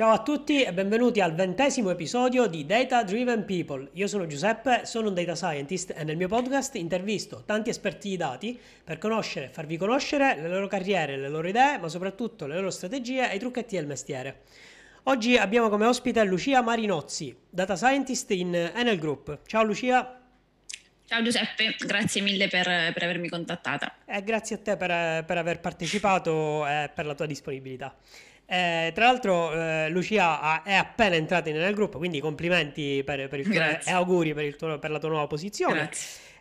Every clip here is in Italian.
Ciao a tutti e benvenuti al ventesimo episodio di Data Driven People. Io sono Giuseppe, sono un data scientist e nel mio podcast intervisto tanti esperti di dati per conoscere e farvi conoscere le loro carriere, le loro idee, ma soprattutto le loro strategie e i trucchetti del mestiere. Oggi abbiamo come ospite Lucia Marinozzi, data scientist in Enel Group. Ciao Lucia. Ciao Giuseppe, grazie mille per, per avermi contattata. E grazie a te per, per aver partecipato e per la tua disponibilità. Eh, tra l'altro eh, Lucia ha, è appena entrata nel gruppo, quindi complimenti per, per il tuo, e auguri per, tuo, per, la tua nuova posizione.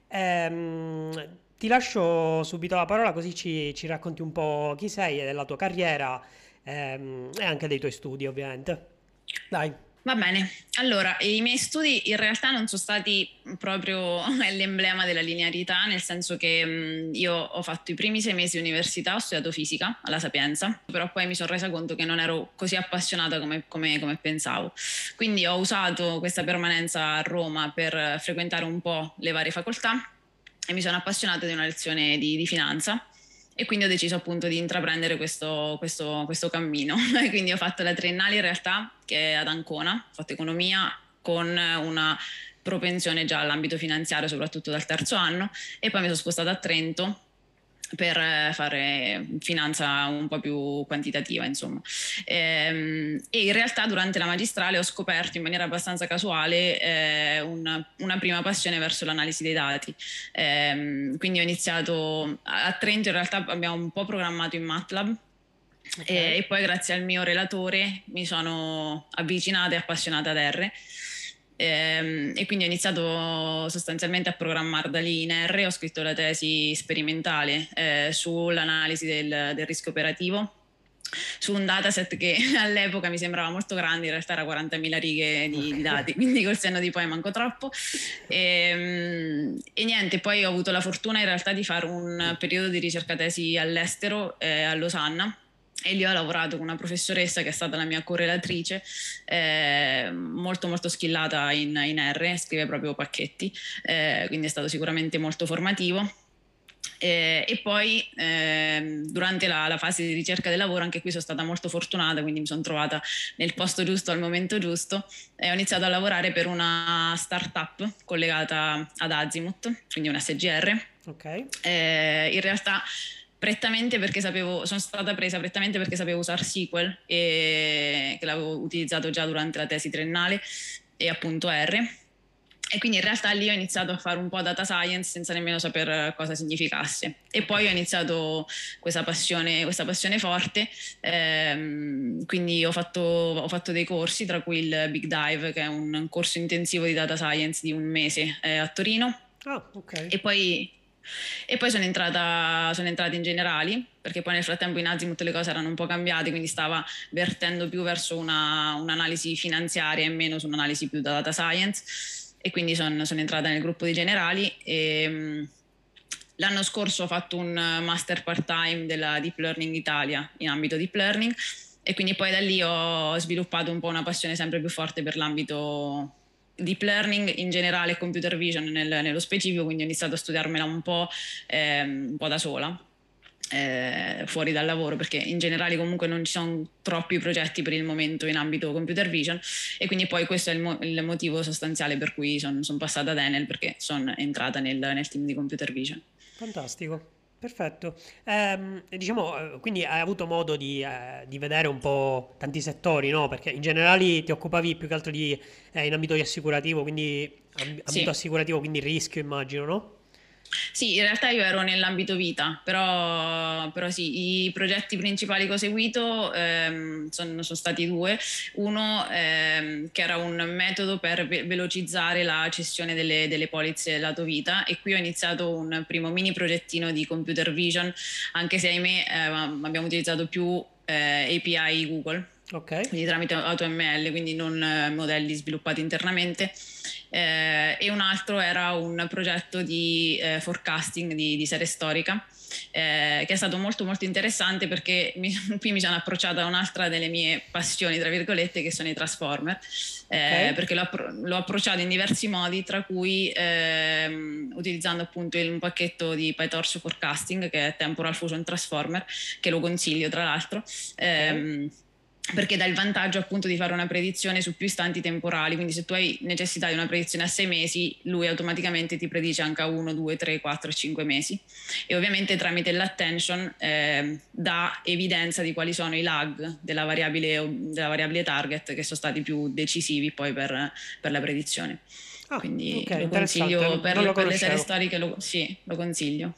Eh, ti lascio subito la parola così ci, ci, racconti un po' chi sei e della tua carriera ehm, e anche dei tuoi studi ovviamente. Dai. Va bene, allora i miei studi in realtà non sono stati proprio l'emblema della linearità, nel senso che mh, io ho fatto i primi sei mesi di università, ho studiato fisica alla Sapienza, però poi mi sono resa conto che non ero così appassionata come, come, come pensavo. Quindi ho usato questa permanenza a Roma per frequentare un po' le varie facoltà e mi sono appassionata di una lezione di, di finanza e quindi ho deciso appunto di intraprendere questo, questo, questo cammino. quindi ho fatto la triennale in realtà che è ad Ancona, ho fatto economia con una propensione già all'ambito finanziario, soprattutto dal terzo anno, e poi mi sono spostata a Trento per eh, fare finanza un po' più quantitativa, insomma. E, ehm, e, in realtà durante la magistrale ho scoperto in maniera abbastanza casuale eh, una, una, prima passione verso l'analisi dei dati. Eh, quindi ho iniziato a Trento, in realtà abbiamo un po' programmato in MATLAB. Okay. E, e poi grazie al mio relatore mi sono avvicinata e appassionata ad R e, ehm, e, quindi ho iniziato sostanzialmente a programmare da lì in R, ho scritto la tesi sperimentale eh, sull'analisi del, del rischio operativo su un dataset che all'epoca mi sembrava molto grande, in realtà era 40.000 righe di, di dati, quindi col senno di poi manco troppo. E, ehm, e, niente, poi ho avuto la fortuna in realtà di fare un periodo di ricerca tesi all'estero, eh, a Losanna, e lì ho lavorato con una professoressa che è stata la mia correlatrice, eh, molto molto skillata in, in, R, scrive proprio pacchetti, eh, quindi è stato sicuramente molto formativo. Eh, e poi ehm, durante la, la, fase di ricerca del lavoro, anche qui sono stata molto fortunata, quindi mi sono trovata nel posto giusto al momento giusto e ho iniziato a lavorare per una startup collegata ad Azimuth, quindi un SGR. Ok. Eh, in realtà prettamente perché sapevo, sono stata presa prettamente perché sapevo usare SQL e che l'avevo utilizzato già durante la tesi triennale e appunto R. E quindi in realtà lì ho iniziato a fare un po' data science senza nemmeno sapere cosa significasse. E poi ho iniziato questa passione, questa passione forte, ehm, quindi ho fatto, ho fatto, dei corsi, tra cui il Big Dive, che è un corso intensivo di data science di un mese eh, a Torino. Ah, ok. E poi e poi sono entrata, sono entrata in generali, perché poi nel frattempo in Azimut le cose erano un po' cambiate, quindi stava vertendo più verso una, un'analisi finanziaria e meno su un'analisi più da data science. E quindi sono, sono entrata nel gruppo di generali. E, mm, l'anno scorso ho fatto un master part-time della Deep Learning Italia in ambito deep learning e quindi poi da lì ho sviluppato un po' una passione sempre più forte per l'ambito deep learning in generale, computer vision nel, nello specifico, quindi ho iniziato a studiarmela un po', ehm, un po da sola. Eh, fuori dal lavoro perché in generale comunque non ci sono troppi progetti per il momento in ambito computer vision e quindi poi questo è il, mo- il motivo sostanziale per cui sono son passata ad Enel perché sono entrata nel, nel team di computer vision fantastico Perfetto. Ehm, diciamo, eh, quindi hai avuto modo di, eh, di, vedere un po' tanti settori, no? Perché in generale ti occupavi più che altro di, eh, in ambito di assicurativo, quindi ambito sì. assicurativo, quindi rischio immagino, no? Sì, in realtà io ero nell'ambito vita, però, però sì, i progetti principali che ho seguito ehm, sono, sono, stati due. Uno ehm, che era un metodo per ve- velocizzare la cessione delle, delle polizze lato vita e qui ho iniziato un primo mini progettino di computer vision, anche se ahimè eh, abbiamo utilizzato più eh, API Google, okay. quindi tramite AutoML, quindi non eh, modelli sviluppati internamente eh, e un altro era un progetto di eh, forecasting di, di, serie storica. Eh, che è stato molto molto interessante perché mi, qui mi sono approcciata a un'altra delle mie passioni, tra virgolette, che sono i Transformer, eh, okay. perché l'ho, l'ho, approcciato in diversi modi, tra cui ehm, utilizzando appunto il, un pacchetto di PyTorch Forecasting che è Temporal Fusion Transformer, che lo consiglio tra l'altro. Okay. Perché dà il vantaggio appunto di fare una predizione su più istanti temporali, quindi se tu hai necessità di una predizione a sei mesi, lui automaticamente ti predice anche a 1, 2, 3, 4, 5 mesi e ovviamente tramite l'attention eh, dà evidenza di quali sono i lag della variabile, della variabile target che sono stati più decisivi poi per, per la predizione. Ah, quindi okay, lo consiglio per, per le serie storiche, lo, sì, lo consiglio.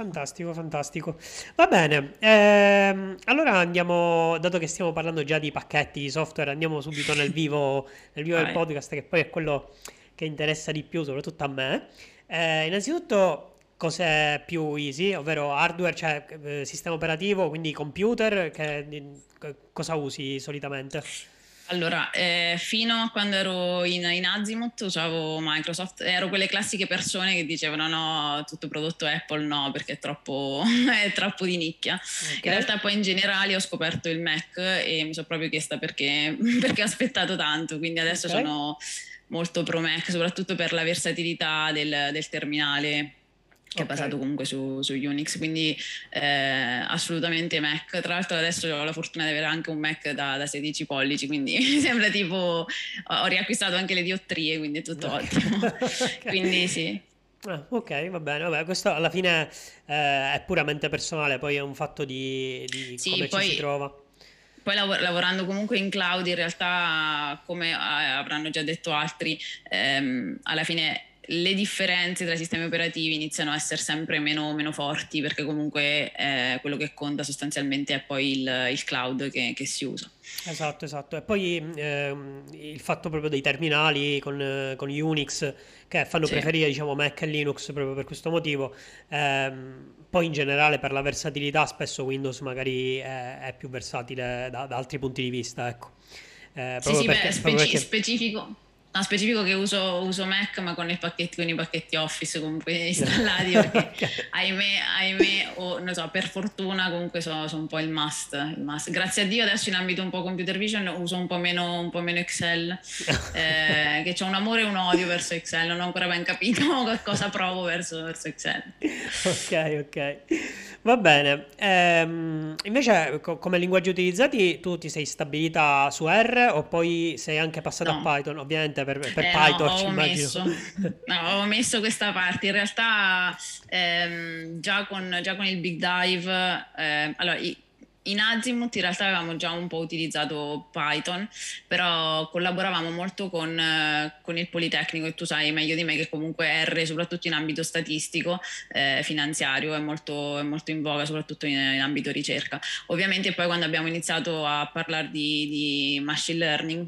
Fantastico, fantastico. Va bene, ehm, allora andiamo, dato che stiamo parlando già di pacchetti di software, andiamo subito nel vivo, nel vivo del podcast, che poi è quello che interessa di più, soprattutto a me. Eh, innanzitutto, cose più easy, ovvero hardware, cioè eh, sistema operativo, quindi computer, che, cosa usi solitamente? Allora, eh, fino a quando ero in, in, Azimuth usavo Microsoft, ero quelle classiche persone che dicevano no, tutto prodotto Apple no, perché è troppo, è troppo di nicchia. Okay. In realtà poi in generale ho scoperto il Mac e mi sono proprio chiesta perché, perché ho aspettato tanto, quindi adesso okay. sono molto pro Mac, soprattutto per la versatilità del, del terminale che okay. è basato comunque su, su Unix, quindi eh, assolutamente Mac. Tra l'altro adesso ho la fortuna di avere anche un Mac da, da 16 pollici, quindi mi sembra tipo ho riacquistato anche le diottrie, quindi è tutto okay. ottimo. okay. Quindi sì. Ah, ok, va bene, vabbè, questo alla fine eh, è puramente personale, poi è un fatto di, di sì, come poi... ci si trova. Poi lav- lavorando comunque in cloud, in realtà, come avranno già detto altri, ehm, alla fine le differenze tra i sistemi operativi iniziano a essere sempre meno, meno forti perché comunque eh, quello che conta sostanzialmente è poi il, il cloud che, che, si usa. Esatto, esatto. E poi ehm, il fatto proprio dei terminali con, con Unix che fanno sì. preferire diciamo, Mac e Linux proprio per questo motivo. Ehm, poi in generale per la versatilità spesso Windows magari è, è più versatile da, da, altri punti di vista. Ecco. Eh, sì, sì, perché, beh, speci- perché... specifico No, specifico che uso, uso, Mac ma con i pacchetti, con i pacchetti Office comunque installati perché okay. ahimè, ahimè o non so, per fortuna comunque sono, sono un po' il must, il must, Grazie a Dio adesso in ambito un po' computer vision uso un po' meno, un po meno Excel, eh, che ho un amore e un odio verso Excel, non ho ancora ben capito cosa provo verso, verso Excel. Ok, ok. Va bene. Ehm, invece co- come linguaggi utilizzati tu ti sei stabilita su R o poi sei anche passata no. a Python? Ovviamente per, per eh, PyTorch no, ho immagino. Messo, no, ho messo questa parte. In realtà ehm, già, con, già, con, il Big Dive, eh, allora in Azimuth in realtà avevamo già un po' utilizzato Python, però collaboravamo molto con, eh, con, il Politecnico e tu sai meglio di me che comunque R, soprattutto in ambito statistico, eh, finanziario, è molto, è molto, in voga, soprattutto in, in, ambito ricerca. Ovviamente poi quando abbiamo iniziato a parlare di, di machine learning,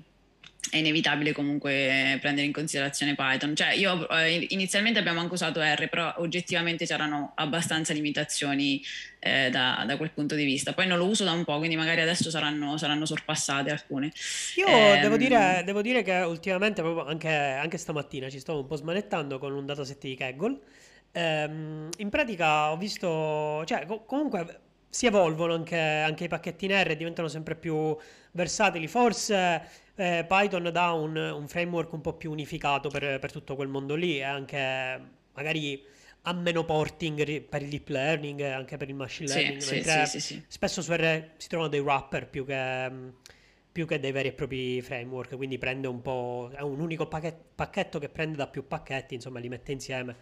è inevitabile comunque prendere in considerazione Python. Cioè, io eh, inizialmente abbiamo anche usato R, però oggettivamente c'erano abbastanza limitazioni eh, da, da, quel punto di vista. Poi non lo uso da un po', quindi magari adesso saranno, saranno sorpassate alcune. Io ehm... devo, dire, devo, dire, che ultimamente, proprio anche, anche, stamattina, ci stavo un po' smanettando con un dataset di Kaggle. Ehm, in pratica ho visto, cioè co- comunque si evolvono anche, anche i pacchetti in R, diventano sempre più versatili. Forse eh, Python dà un, un, framework un po' più unificato per, per, tutto quel mondo lì e anche magari ha meno porting per il deep learning e anche per il machine learning. Sì, sì, sì, spesso su R si trovano dei wrapper più che, più che, dei veri e propri framework, quindi prende un po', è un unico pacchetto che prende da più pacchetti, insomma li mette insieme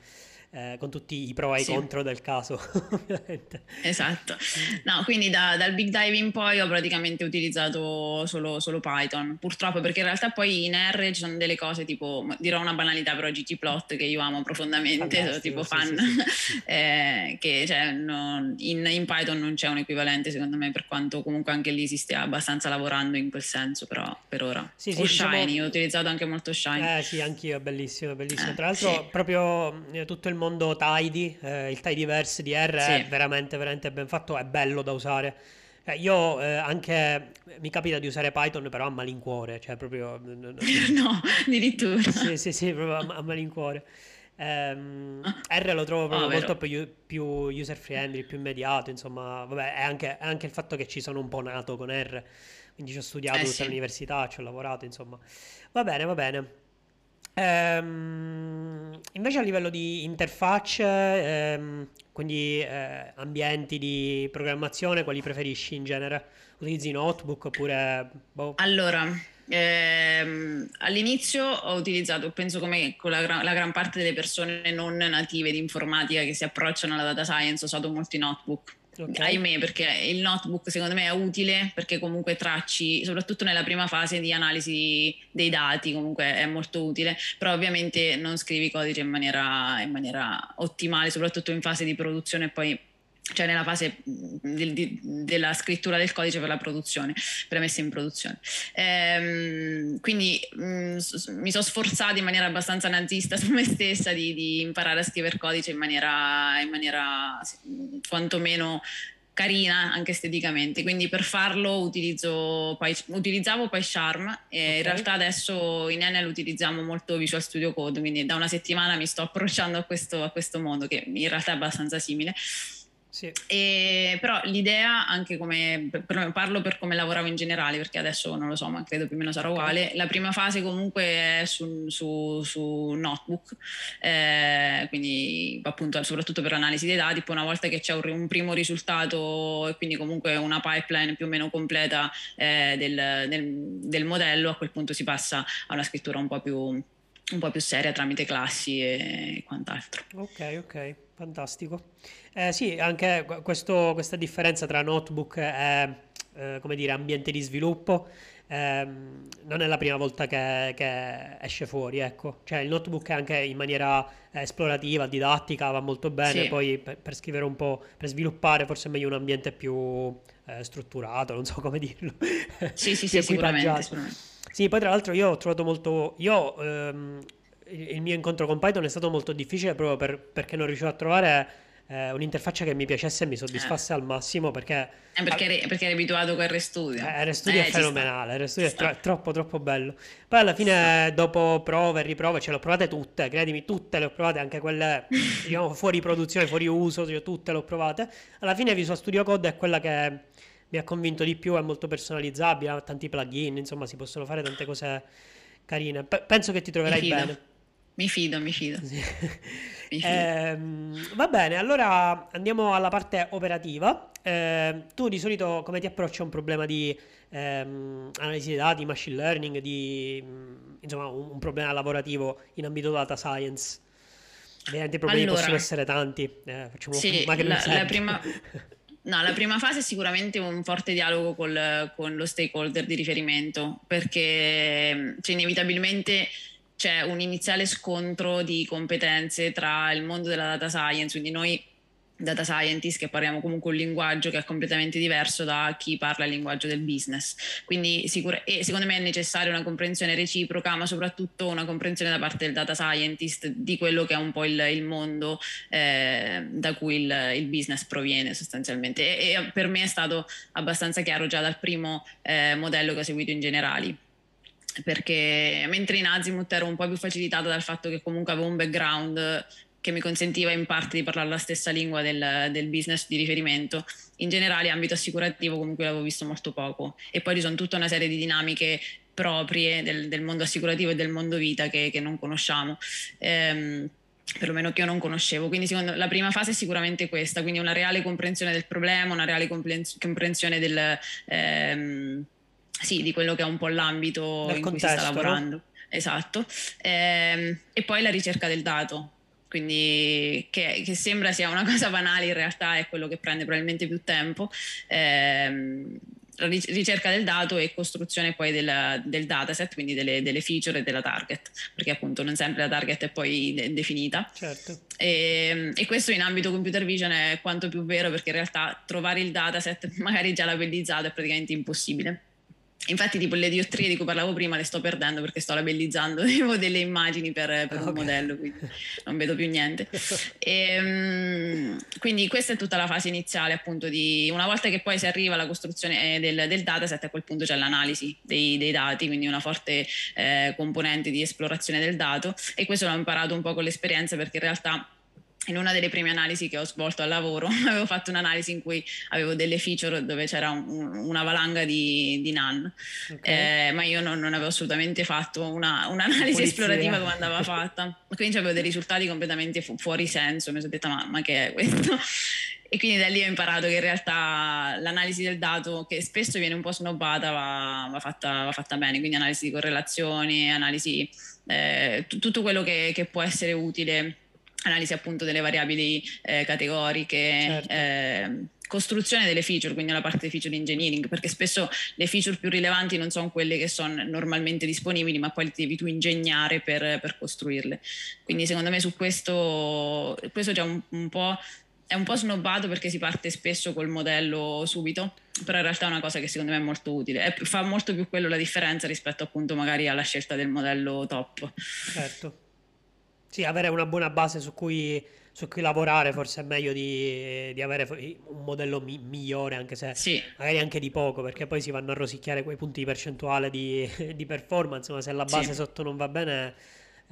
eh, con tutti i pro e i sì. contro del caso, ovviamente. Esatto. No, quindi da, dal big dive in poi ho praticamente utilizzato solo, solo, Python, purtroppo perché in realtà poi in R ci sono delle cose tipo, dirò una banalità però ggplot che io amo profondamente, sono tipo fan, sì, sì, eh, che cioè, no, in, in, Python non c'è un equivalente secondo me per quanto comunque anche lì si stia abbastanza lavorando in quel senso, però per ora. Sì, o diciamo Shiny, diciamo... ho utilizzato anche molto Shiny. Eh sì, anch'io, è bellissimo, bellissimo. Eh, Tra l'altro proprio eh, tutto il mondo tidy, eh, il tidyverse di R sì. è veramente, veramente ben fatto, è bello da usare. Eh, io eh, anche mi capita di usare Python, però a malincuore, cioè proprio... no, addirittura. Sì, sì, sì, proprio a, a malincuore. Um, R lo trovo proprio oh, molto più, più, user friendly, più immediato, insomma, vabbè, è anche, è anche, il fatto che ci sono un po' nato con R, quindi ci ho studiato eh, tutta sì. l'università, ci ho lavorato, insomma. Va bene, va bene. Ehm, invece a livello di interfacce, ehm, quindi eh, ambienti di programmazione, quali preferisci in genere? Utilizzi notebook oppure... Boh. Allora, ehm, all'inizio ho utilizzato, penso come la, la, gran parte delle persone non native di informatica che si approcciano alla data science, ho usato molti notebook Okay. Ahimè, perché il notebook secondo me è utile perché comunque tracci, soprattutto nella prima fase di analisi dei dati, comunque è molto utile, però ovviamente non scrivi codice in maniera, in maniera ottimale, soprattutto in fase di produzione e poi cioè nella fase del, di, della scrittura del codice per la produzione, per la messa in produzione. Ehm, quindi mh, mm, mi sono sforzata in maniera abbastanza nazista su me stessa di, di imparare a scrivere codice in maniera, in maniera quantomeno carina anche esteticamente quindi per farlo utilizzo, utilizzavo PyCharm e okay. in realtà adesso in Enel utilizziamo molto Visual Studio Code quindi da una settimana mi sto approcciando a questo, a questo mondo che in realtà è abbastanza simile sì. E, però l'idea, anche come parlo per come lavoravo in generale, perché adesso non lo so, ma credo più o meno sarà uguale. La prima fase comunque è su, su, su notebook, eh, quindi appunto soprattutto per l'analisi dei dati. Poi una volta che c'è un, un primo risultato e quindi comunque una pipeline più o meno completa eh, del, del, del modello, a quel punto si passa a una scrittura un po' più un po' più seria tramite classi e quant'altro. Ok, ok, fantastico. Eh, sì, anche questo, questa differenza tra notebook e eh, come dire, ambiente di sviluppo eh, non è la prima volta che, che, esce fuori, ecco. Cioè il notebook anche in maniera esplorativa, didattica, va molto bene, sì. poi per, per, scrivere un po', per sviluppare forse è meglio un ambiente più eh, strutturato, non so come dirlo. Sì, sì, sì, sicuramente, sicuramente. Sì, poi tra l'altro io ho trovato molto... Io, ehm, il mio incontro con Python è stato molto difficile proprio per, perché non riuscivo a trovare eh, un'interfaccia che mi piacesse e mi soddisfasse eh. al massimo perché... Eh, perché, eri, perché eri abituato con RStudio. Eh, RStudio è eh, fenomenale, RStudio è tro- troppo troppo bello. Poi alla fine dopo prove e riprove ce le ho provate tutte, credimi, tutte le ho provate, anche quelle diciamo fuori produzione, fuori uso, cioè, tutte le ho provate. Alla fine Visual Studio Code è quella che mi ha convinto di più, è molto personalizzabile, ha tanti plugin, insomma si possono fare tante cose carine. P- penso che ti troverai bene. Mi fido, mi fido. Sì. mi fido. Eh, va bene, allora andiamo alla parte operativa. Eh, tu di solito come ti approcci a un problema di ehm, analisi dei dati, machine learning, di insomma un, un, problema lavorativo in ambito data science? Ovviamente i problemi allora, possono essere tanti, eh, facciamo sì, la, la prima... No, la prima fase è sicuramente un forte dialogo col, con lo stakeholder di riferimento, perché cioè, inevitabilmente c'è un iniziale scontro di competenze tra il mondo della data science, quindi noi data scientist che parliamo comunque un linguaggio che è completamente diverso da chi parla il linguaggio del business. Quindi sicur- e secondo me è necessaria una comprensione reciproca, ma soprattutto una comprensione da parte del data scientist di quello che è un po' il, il mondo eh, da cui il, il, business proviene sostanzialmente. E, e, per me è stato abbastanza chiaro già dal primo eh, modello che ho seguito in generali perché mentre in Azimut ero un po' più facilitata dal fatto che comunque avevo un background che mi consentiva in parte di parlare la stessa lingua del, del business di riferimento. In generale, ambito assicurativo comunque l'avevo visto molto poco e poi ci sono tutta una serie di dinamiche proprie del, del mondo assicurativo e del mondo vita che, che non conosciamo. Ehm, perlomeno che io non conoscevo. Quindi secondo, la prima fase è sicuramente questa, quindi una reale comprensione del problema, una reale comprensione del, ehm, sì, di quello che è un po' l'ambito del in contesto, cui si sta lavorando. No? Esatto. Ehm, e poi la ricerca del dato quindi che, che, sembra sia una cosa banale, in realtà è quello che prende probabilmente più tempo. Eh, ricerca del dato e costruzione poi del, del dataset, quindi delle, delle, feature e della target, perché appunto non sempre la target è poi de- definita. Certo. E, e, questo in ambito computer vision è quanto più vero perché in realtà trovare il dataset magari già labellizzato è praticamente impossibile. Infatti, tipo le diottrie di cui parlavo prima le sto perdendo perché sto labellizzando tipo, delle immagini per, per okay. un modello, quindi non vedo più niente. E, um, quindi questa è tutta la fase iniziale, appunto, di una volta che poi si arriva alla costruzione eh, del, del dataset, a quel punto c'è l'analisi dei, dei dati, quindi una forte eh, componente di esplorazione del dato. E questo l'ho imparato un po' con l'esperienza perché in realtà in una delle prime analisi che ho svolto al lavoro avevo fatto un'analisi in cui avevo delle feature dove c'era un, una valanga di, di NAN, okay. eh, ma io non, non, avevo assolutamente fatto una, un'analisi esplorativa come andava fatta, quindi avevo dei risultati completamente fu- fuori senso, mi sono detta ma, ma che è questo? E quindi da lì ho imparato che in realtà l'analisi del dato, che spesso viene un po' snobbata, va, va, fatta, va fatta, bene, quindi analisi di correlazioni, analisi, eh, t- tutto quello che, che può essere utile analisi appunto delle variabili eh, categoriche, certo. eh, costruzione delle feature, quindi la parte feature engineering, perché spesso le feature più rilevanti non sono quelle che sono normalmente disponibili, ma poi devi tu ingegnare per, per costruirle. Quindi secondo me su questo, questo già un, un po' è un po' snobbato perché si parte spesso col modello subito, però in realtà è una cosa che secondo me è molto utile. È, fa molto più quello la differenza rispetto appunto magari alla scelta del modello top. Certo. Sì, avere una buona base su cui, su cui lavorare forse è meglio di, di avere un modello mi- migliore, anche se sì. magari anche di poco, perché poi si vanno a rosicchiare quei punti di percentuale di, di performance, ma se la base sì. sotto non va bene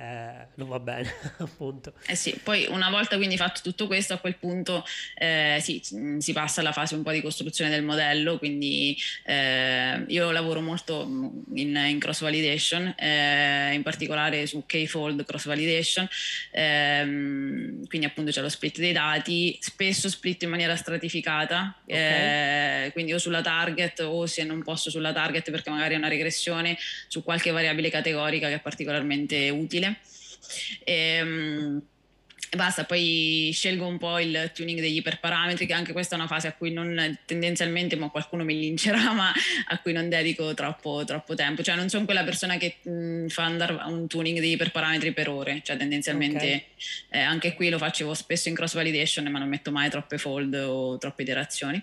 eh, non va bene, appunto. Eh sì, poi una volta quindi fatto tutto questo, a quel punto eh, sì, si passa alla fase un po' di costruzione del modello, quindi eh, io lavoro molto in, in cross validation, eh, in particolare su K-fold cross validation, ehm, quindi appunto c'è lo split dei dati, spesso split in maniera stratificata, okay. Eh, quindi o sulla target o se non posso sulla target perché magari è una regressione su qualche variabile categorica che è particolarmente utile e, ehm, e basta, poi scelgo un po' il tuning degli iperparametri, che anche questa è una fase a cui non tendenzialmente, ma qualcuno mi lincerà, ma a cui non dedico troppo, troppo tempo. Cioè non sono quella persona che mh, fa andare un tuning degli iperparametri per ore, cioè tendenzialmente okay. eh, anche qui lo facevo spesso in cross validation, ma non metto mai troppe fold o troppe iterazioni.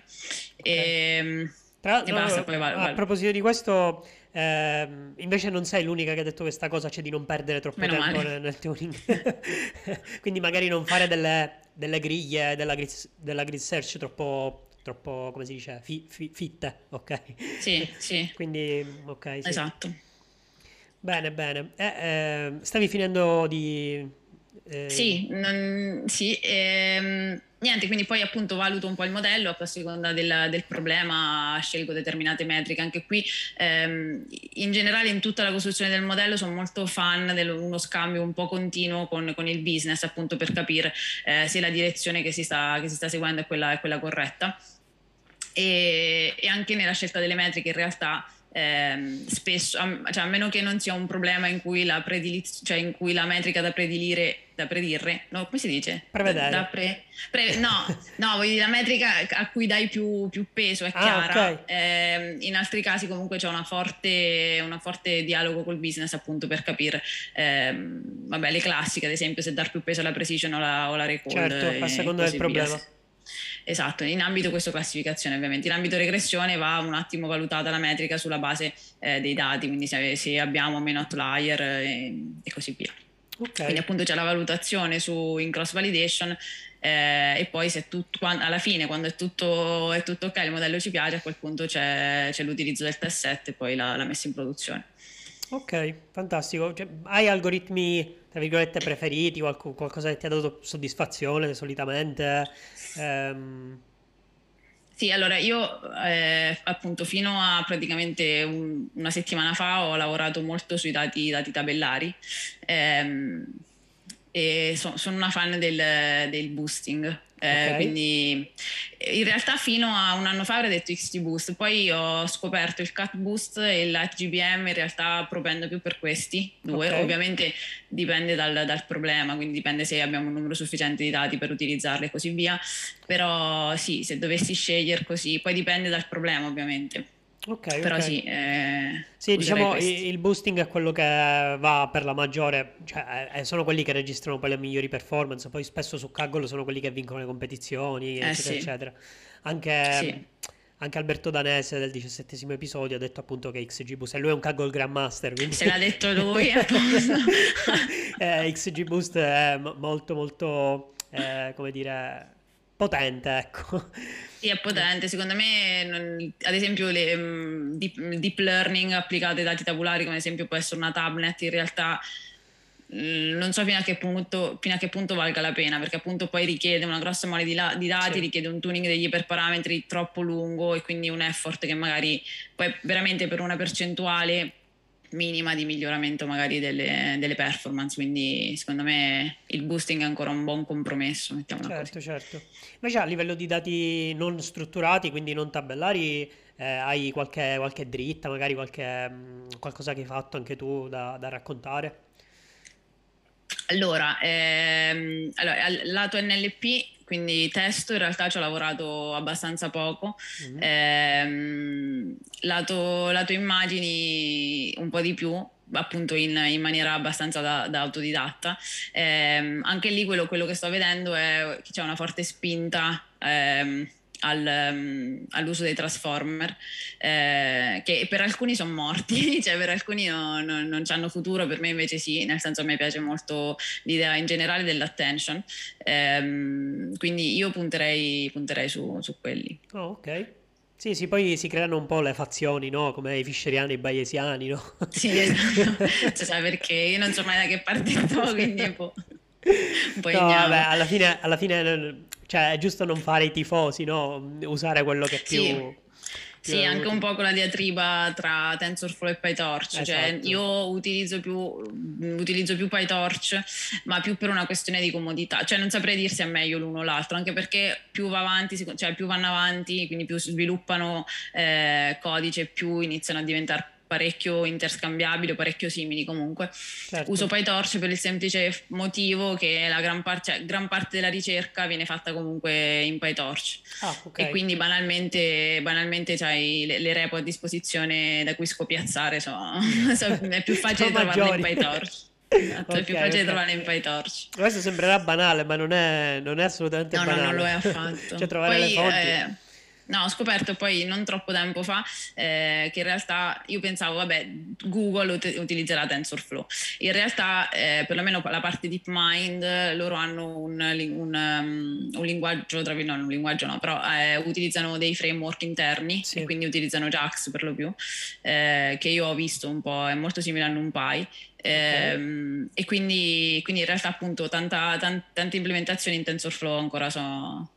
Okay. E, Tra, e basta, poi va, va. A proposito di questo eh, invece non sei l'unica che ha detto questa cosa, cioè di non perdere troppo Meno tempo nel, nel, tuning. Quindi magari non fare delle, delle griglie della grid, della grid search troppo, troppo, come si dice, fi, fi, fitte, ok? Sì, sì. Quindi, ok. Sì. Esatto. Bene, bene. Eh, eh, stavi finendo di... Eh... Sì, non, sì ehm, niente, quindi poi appunto valuto un po' il modello, a seconda del, del problema scelgo determinate metriche. Anche qui ehm, in generale in tutta la costruzione del modello sono molto fan di uno scambio un po' continuo con, con il business appunto per capire eh, se la direzione che si sta, che si sta seguendo è quella, è quella corretta. E, e, anche nella scelta delle metriche in realtà ehm, spesso, a, cioè a meno che non sia un problema in cui la, prediliz- cioè in cui la metrica da predilire da predire, no, come si dice? Prevedere. Da pre, pre, no, no, voglio dire la metrica a cui dai più, più peso è ah, chiara. Okay. Eh, in altri casi comunque c'è una forte, una forte dialogo col business appunto per capire, eh, vabbè, le classiche ad esempio se dar più peso alla precision o la, o la recall. Certo, a seconda del problema. Esatto, in ambito questo classificazione ovviamente, in ambito regressione va un attimo valutata la metrica sulla base eh, dei dati, quindi se, se, abbiamo meno outlier eh, e così via. Okay. Quindi appunto c'è la valutazione su in cross validation eh, e poi se tutto, alla fine quando è tutto, è tutto, ok, il modello ci piace, a quel punto c'è, c'è l'utilizzo del test set e poi la, la messa in produzione. Ok, fantastico. Cioè, hai algoritmi, tra virgolette, preferiti, qualc- qualcosa che ti ha dato soddisfazione solitamente? Ehm... Sì, allora io eh, appunto fino a praticamente un, una settimana fa ho lavorato molto sui dati, dati tabellari ehm, e so, sono una fan del, del boosting. Eh, okay. Quindi in realtà fino a un anno fa avrei detto XT Boost, poi ho scoperto il Cut Boost e il Light GBM, in realtà propendo più per questi due, okay. ovviamente dipende dal, dal, problema, quindi dipende se abbiamo un numero sufficiente di dati per utilizzarli e così via, però sì, se dovessi scegliere così, poi dipende dal problema ovviamente. Ok, però okay. sì, eh, sì diciamo questi. il boosting è quello che va per la maggiore, cioè eh, sono quelli che registrano poi le migliori performance, poi spesso su Kaggle sono quelli che vincono le competizioni, eh, eccetera, sì. eccetera. Anche, sì. anche, Alberto Danese del diciassettesimo episodio ha detto appunto che XG Boost, e lui è un Kaggle Grandmaster, quindi... Se l'ha detto lui, eh, XG Boost è molto molto, eh, come dire potente, ecco. Sì, è potente. Secondo me, non, ad esempio, le um, deep, deep, learning applicate ai dati tabulari, come ad esempio può essere una tablet, in realtà non so fino a, che punto, fino a che punto valga la pena, perché appunto poi richiede una grossa mole di, la, di dati, sì. richiede un tuning degli iperparametri troppo lungo e quindi un effort che magari poi veramente per una percentuale minima di miglioramento magari delle, delle, performance, quindi secondo me il boosting è ancora un buon compromesso. Certo, così. certo. Invece a livello di dati non strutturati, quindi non tabellari, eh, hai qualche, qualche, dritta, magari qualche, mm, qualcosa che hai fatto anche tu da, da raccontare? Allora, ehm, allora, lato NLP, quindi testo, in realtà ci ho lavorato abbastanza poco. Mm-hmm. Ehm, lato, lato, immagini un po' di più, appunto in, in maniera abbastanza da, da autodidatta. Ehm, anche lì quello, quello, che sto vedendo è che c'è una forte spinta ehm, al, um, all'uso dei transformer, eh, che per alcuni sono morti, cioè per alcuni no, no, non hanno futuro, per me invece sì, nel senso a me piace molto l'idea in generale dell'attention, eh, quindi io punterei, punterei su, su, quelli. Oh, ok. Sì, sì, poi si creano un po' le fazioni, no? Come i fischeriani e i bayesiani, no? Sì, esatto. cioè, perché io non so mai da che parte sto, quindi un po'... Un po no, vabbè, alla fine, alla fine cioè, è giusto non fare i tifosi, no? Usare quello che è più... Sì. Sì, anche un po' con la diatriba tra TensorFlow e PyTorch, cioè, esatto. cioè io utilizzo più, utilizzo più PyTorch, ma più per una questione di comodità, cioè non saprei dirsi è meglio l'uno o l'altro, anche perché più va avanti, cioè più vanno avanti, quindi più sviluppano eh, codice, più iniziano a diventare parecchio interscambiabili o parecchio simili comunque. Certo. Uso PyTorch per il semplice motivo che la gran, par- cioè, gran parte della ricerca viene fatta comunque in PyTorch. Ah, okay. E quindi banalmente, banalmente c'hai le, le, repo a disposizione da cui scopiazzare, so, so, è più facile trovarle in PyTorch. Esatto, okay, è più facile okay. trovarle in PyTorch. Questo sembrerà banale, ma non è, non è assolutamente no, banale. No, non lo è affatto. cioè trovare Poi, le fonti... Eh, No, ho scoperto poi non troppo tempo fa eh, che in realtà io pensavo, vabbè, Google ut- utilizzerà TensorFlow. In realtà, eh, perlomeno la parte DeepMind, loro hanno un, un, um, un linguaggio, tra no, un linguaggio no, però eh, utilizzano dei framework interni sì. e quindi utilizzano JAX per lo più, eh, che io ho visto un po', è molto simile a NumPy. Okay. Ehm, e quindi, quindi, in realtà appunto tanta, tanta, tante implementazioni in TensorFlow ancora sono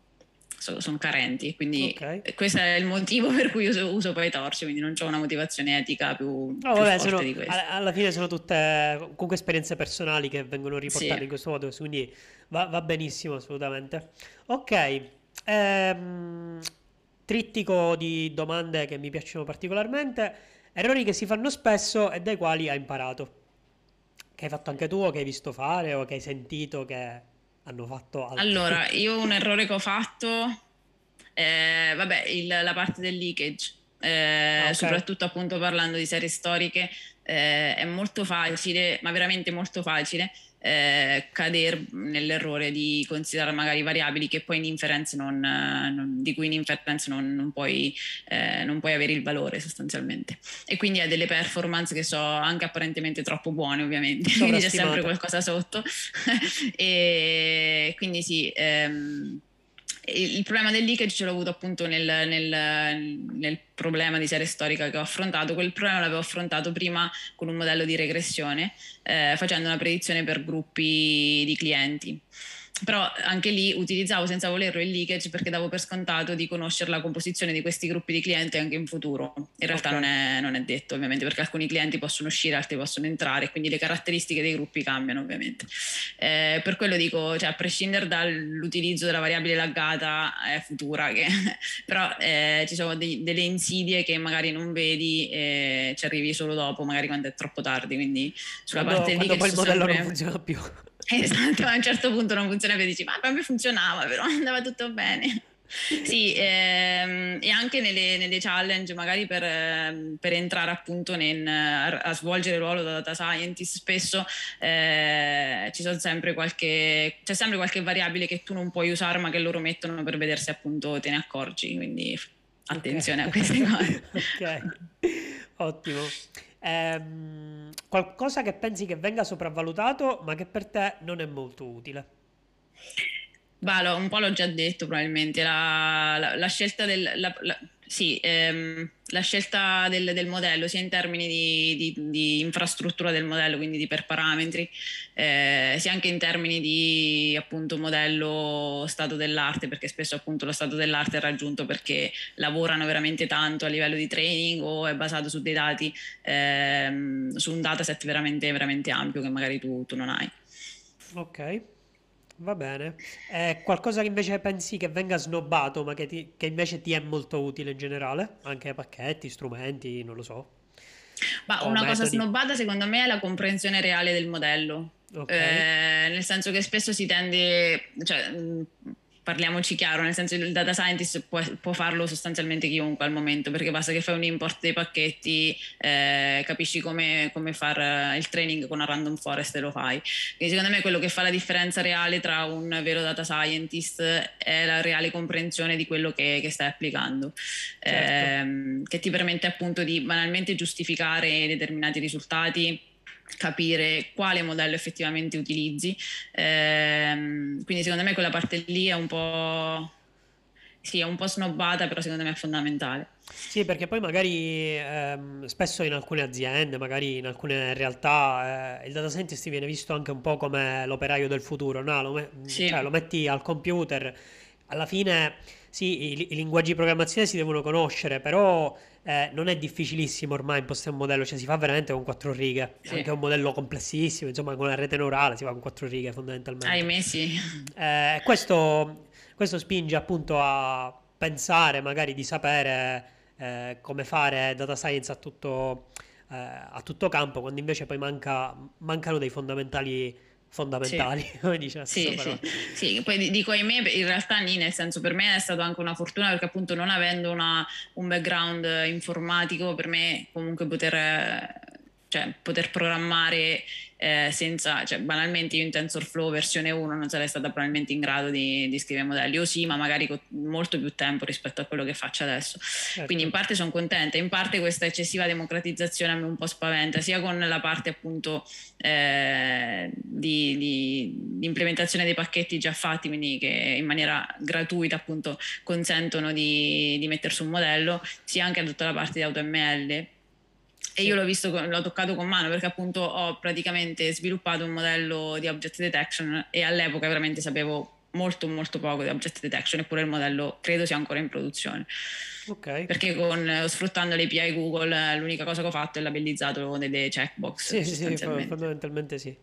so, sono carenti, quindi okay. questo è il motivo per cui uso, uso PyTorch, quindi non ho una motivazione etica più, oh, più vabbè, sono, di questo. Alla fine sono tutte comunque esperienze personali che vengono riportate sì. in questo modo, quindi va, va benissimo assolutamente. Ok, ehm, trittico di domande che mi piacciono particolarmente, errori che si fanno spesso e dai quali hai imparato. Che hai fatto anche tu, o che hai visto fare, o che hai sentito che hanno fatto altro. Allora, io un errore che ho fatto, eh, vabbè, il, la parte del leakage, eh, ah, okay. soprattutto appunto parlando di serie storiche, eh, è molto facile, ma veramente molto facile, eh, cadere nell'errore di considerare magari variabili che poi in inference non, non, di cui in inference non, non, puoi, eh, non puoi avere il valore sostanzialmente. E quindi ha delle performance che sono anche apparentemente troppo buone ovviamente, quindi c'è sempre qualcosa sotto. e quindi sì. Ehm, il problema del leakage ce l'ho avuto appunto nel, nel, nel, problema di serie storica che ho affrontato. Quel problema l'avevo affrontato prima con un modello di regressione, eh, facendo una predizione per gruppi di clienti però anche lì utilizzavo senza volerlo il leakage perché davo per scontato di conoscere la composizione di questi gruppi di clienti anche in futuro. In realtà okay. non, è, non, è, detto ovviamente perché alcuni clienti possono uscire, altri possono entrare, quindi le caratteristiche dei gruppi cambiano ovviamente. Eh, per quello dico, cioè, a prescindere dall'utilizzo della variabile laggata è futura, che, però eh, ci sono dei, delle insidie che magari non vedi e ci arrivi solo dopo, magari quando è troppo tardi, quindi sulla quando, parte lì... Quando poi il modello sempre... non funziona più. Esatto, a un certo punto non funziona più, dici, ma per me funzionava, però andava tutto bene. Sì, ehm, e anche nelle, nelle, challenge, magari per, ehm, per entrare appunto in, a, svolgere il ruolo da data scientist, spesso eh, ci sono sempre qualche, c'è sempre qualche variabile che tu non puoi usare, ma che loro mettono per vedere se appunto te ne accorgi. Quindi attenzione okay. a queste cose. ok, ottimo. Ehm, qualcosa che pensi che venga sopravvalutato, ma che per te non è molto utile? Bah, un po' l'ho già detto probabilmente, la, la, la scelta del... La, sì, ehm, la scelta del, del, modello sia in termini di, di, di, infrastruttura del modello, quindi di per parametri, eh, sia anche in termini di appunto modello stato dell'arte, perché spesso appunto lo stato dell'arte è raggiunto perché lavorano veramente tanto a livello di training o è basato su dei dati, ehm, su un dataset veramente, veramente ampio che magari tu, tu non hai. Ok. Va bene. È qualcosa che invece pensi che venga snobbato, ma che, ti- che invece ti è molto utile in generale? Anche pacchetti, strumenti, non lo so. Ma una cosa snobbata secondo me è la comprensione reale del modello. Ok. Eh, nel senso che spesso si tende, cioè, parliamoci chiaro, nel senso che il data scientist può, può, farlo sostanzialmente chiunque al momento, perché basta che fai un import dei pacchetti, eh, capisci come, come fare il training con una random forest e lo fai. Quindi secondo me quello che fa la differenza reale tra un vero data scientist è la reale comprensione di quello che, che stai applicando, certo. eh, che ti permette appunto di banalmente giustificare determinati risultati capire quale modello effettivamente utilizzi. Ehm, quindi secondo me quella parte lì è un po'... Sì, è un po' snobbata, però secondo me è fondamentale. Sì, perché poi magari ehm, spesso in alcune aziende, magari in alcune realtà, eh, il data scientist viene visto anche un po' come l'operaio del futuro, no? Lo, me- sì. cioè, lo metti al computer, alla fine sì, i, i linguaggi di programmazione si devono conoscere, però eh, non è difficilissimo ormai impostare un modello, cioè si fa veramente con quattro righe, sì. anche un modello complessissimo, insomma con la rete neurale si fa con quattro righe fondamentalmente. Ahimè sì. Eh, questo, questo spinge appunto a pensare magari di sapere eh, come fare data science a tutto, eh, a tutto campo, quando invece poi manca, mancano dei fondamentali fondamentali, sì. come dice la sì, sì. sì, poi dico ahimè, in realtà nì, nel senso per me è stata anche una fortuna perché appunto non avendo una, un background informatico, per me comunque poter, cioè, poter programmare eh, senza, cioè banalmente io in TensorFlow versione 1 non sarei stata probabilmente in grado di, di scrivere modelli, o sì, ma magari con molto più tempo rispetto a quello che faccio adesso. Certo. Quindi in parte sono contenta, in parte questa eccessiva democratizzazione a me un po' spaventa, sia con la parte appunto eh, di, di, di, implementazione dei pacchetti già fatti, quindi che in maniera gratuita appunto consentono di, di mettere su un modello, sia anche tutta la parte di AutoML e io l'ho visto, l'ho toccato con mano perché appunto ho praticamente sviluppato un modello di object detection e all'epoca veramente sapevo molto molto poco di object detection eppure il modello credo sia ancora in produzione. Ok. Perché con, sfruttando le API Google l'unica cosa che ho fatto è labellizzato delle checkbox. Sì, sì, fondamentalmente sì.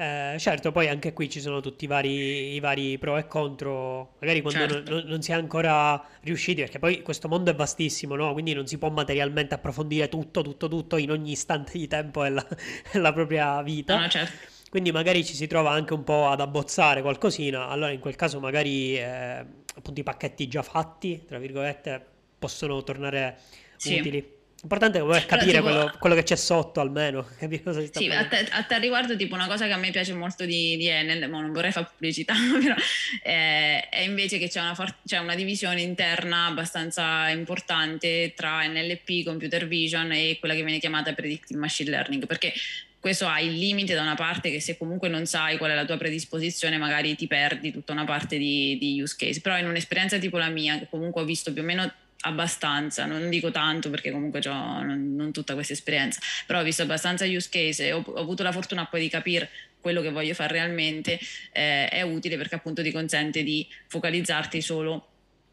Eh, certo, poi anche qui ci sono tutti i vari, i vari pro e contro, magari quando certo. non, non, si è ancora riusciti, perché poi questo mondo è vastissimo, no? quindi non si può materialmente approfondire tutto, tutto, tutto in ogni istante di tempo della, della propria vita. No, certo. Quindi magari ci si trova anche un po' ad abbozzare qualcosina, allora in quel caso magari eh, appunto i pacchetti già fatti, tra virgolette, possono tornare sì. utili. L'importante è capire tipo, quello, quello, che c'è sotto almeno, capire cosa si sta Sì, a te, a te, riguardo tipo una cosa che a me piace molto di, di Enel, ma non vorrei fare pubblicità, però è, è invece che c'è una, for- c'è una, divisione interna abbastanza importante tra NLP, computer vision e quella che viene chiamata predictive machine learning, perché questo ha il limite da una parte che se comunque non sai qual è la tua predisposizione magari ti perdi tutta una parte di, di use case, però in un'esperienza tipo la mia che comunque ho visto più o meno abbastanza, non dico tanto perché comunque ho non, non, tutta questa esperienza, però ho visto abbastanza use case e ho, ho avuto la fortuna poi di capire quello che voglio fare realmente, eh, è utile perché appunto ti consente di focalizzarti solo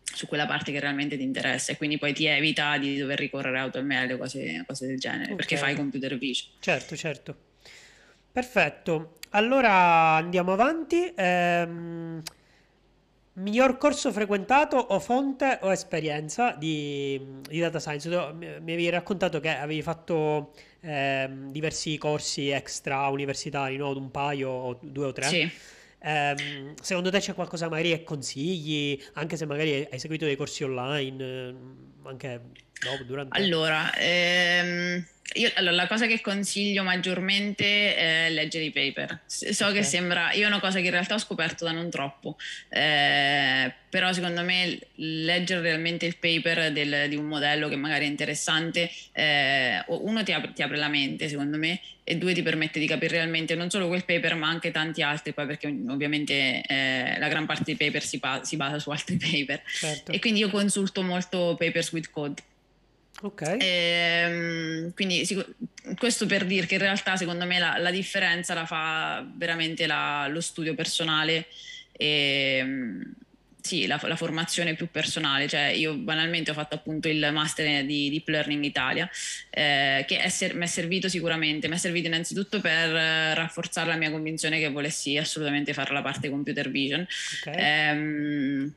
su quella parte che realmente ti interessa e quindi poi ti evita di dover ricorrere a AutoML o cose, cose del genere okay. perché fai computer vision. Certo, certo. Perfetto. Allora andiamo avanti. Ehm, Miglior corso frequentato o fonte o esperienza di, di data science? Mi, avevi raccontato che avevi fatto eh, diversi corsi extra universitari, no? Un paio, o due o tre. Sì. Eh, secondo te c'è qualcosa magari che consigli, anche se magari hai seguito dei corsi online, anche No, durante... Allora, ehm, io, allora, la cosa che consiglio maggiormente è leggere i paper. So okay. che sembra, io è una cosa che in realtà ho scoperto da non troppo, eh, però secondo me leggere realmente il paper del, di un modello che magari è interessante, eh, uno ti apre, ti apre, la mente secondo me e due ti permette di capire realmente non solo quel paper ma anche tanti altri, poi perché ovviamente eh, la gran parte dei paper si, pa- si basa su altri paper. Certo. E quindi io consulto molto papers with code. Ok. E, ehm, quindi questo per dire che in realtà secondo me la, la differenza la fa veramente la, lo studio personale e sì, la, la, formazione più personale. Cioè io banalmente ho fatto appunto il master di Deep Learning Italia eh, che ser- mi è servito sicuramente, mi è servito innanzitutto per eh, rafforzare la mia convinzione che volessi assolutamente fare la parte computer vision. Okay. Ehm,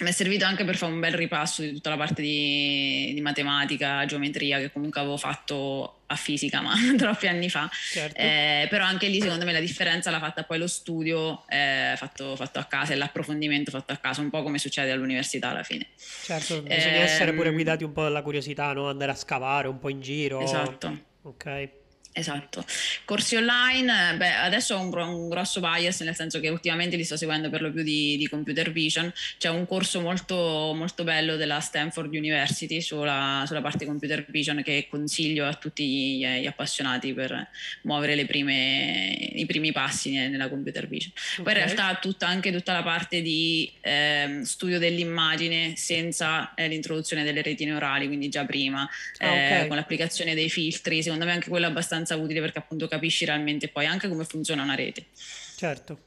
mi è servito anche per fare un bel ripasso di tutta la parte di, di matematica, geometria che comunque avevo fatto a fisica ma troppi anni fa. Certo. eh, però anche lì secondo me la differenza l'ha fatta poi lo studio eh, fatto, fatto, a casa e l'approfondimento fatto a casa un po' come succede all'università alla fine. Certo bisogna eh, essere pure guidati un po' dalla curiosità no? andare a scavare un po' in giro. Esatto. Ok Esatto. Corsi online, beh, adesso ho un, un, grosso bias, nel senso che ultimamente li sto seguendo per lo più di, di computer vision. C'è un corso molto, molto bello della Stanford University sulla, sulla, parte computer vision che consiglio a tutti gli, gli appassionati per muovere prime, i primi passi nella computer vision. Okay. Poi in realtà tutta, anche tutta la parte di eh, studio dell'immagine senza eh, l'introduzione delle reti neurali, quindi già prima, ah, okay. eh, con l'applicazione dei filtri, secondo me anche quello è abbastanza abbastanza utile perché appunto capisci realmente poi anche come funziona una rete. Certo.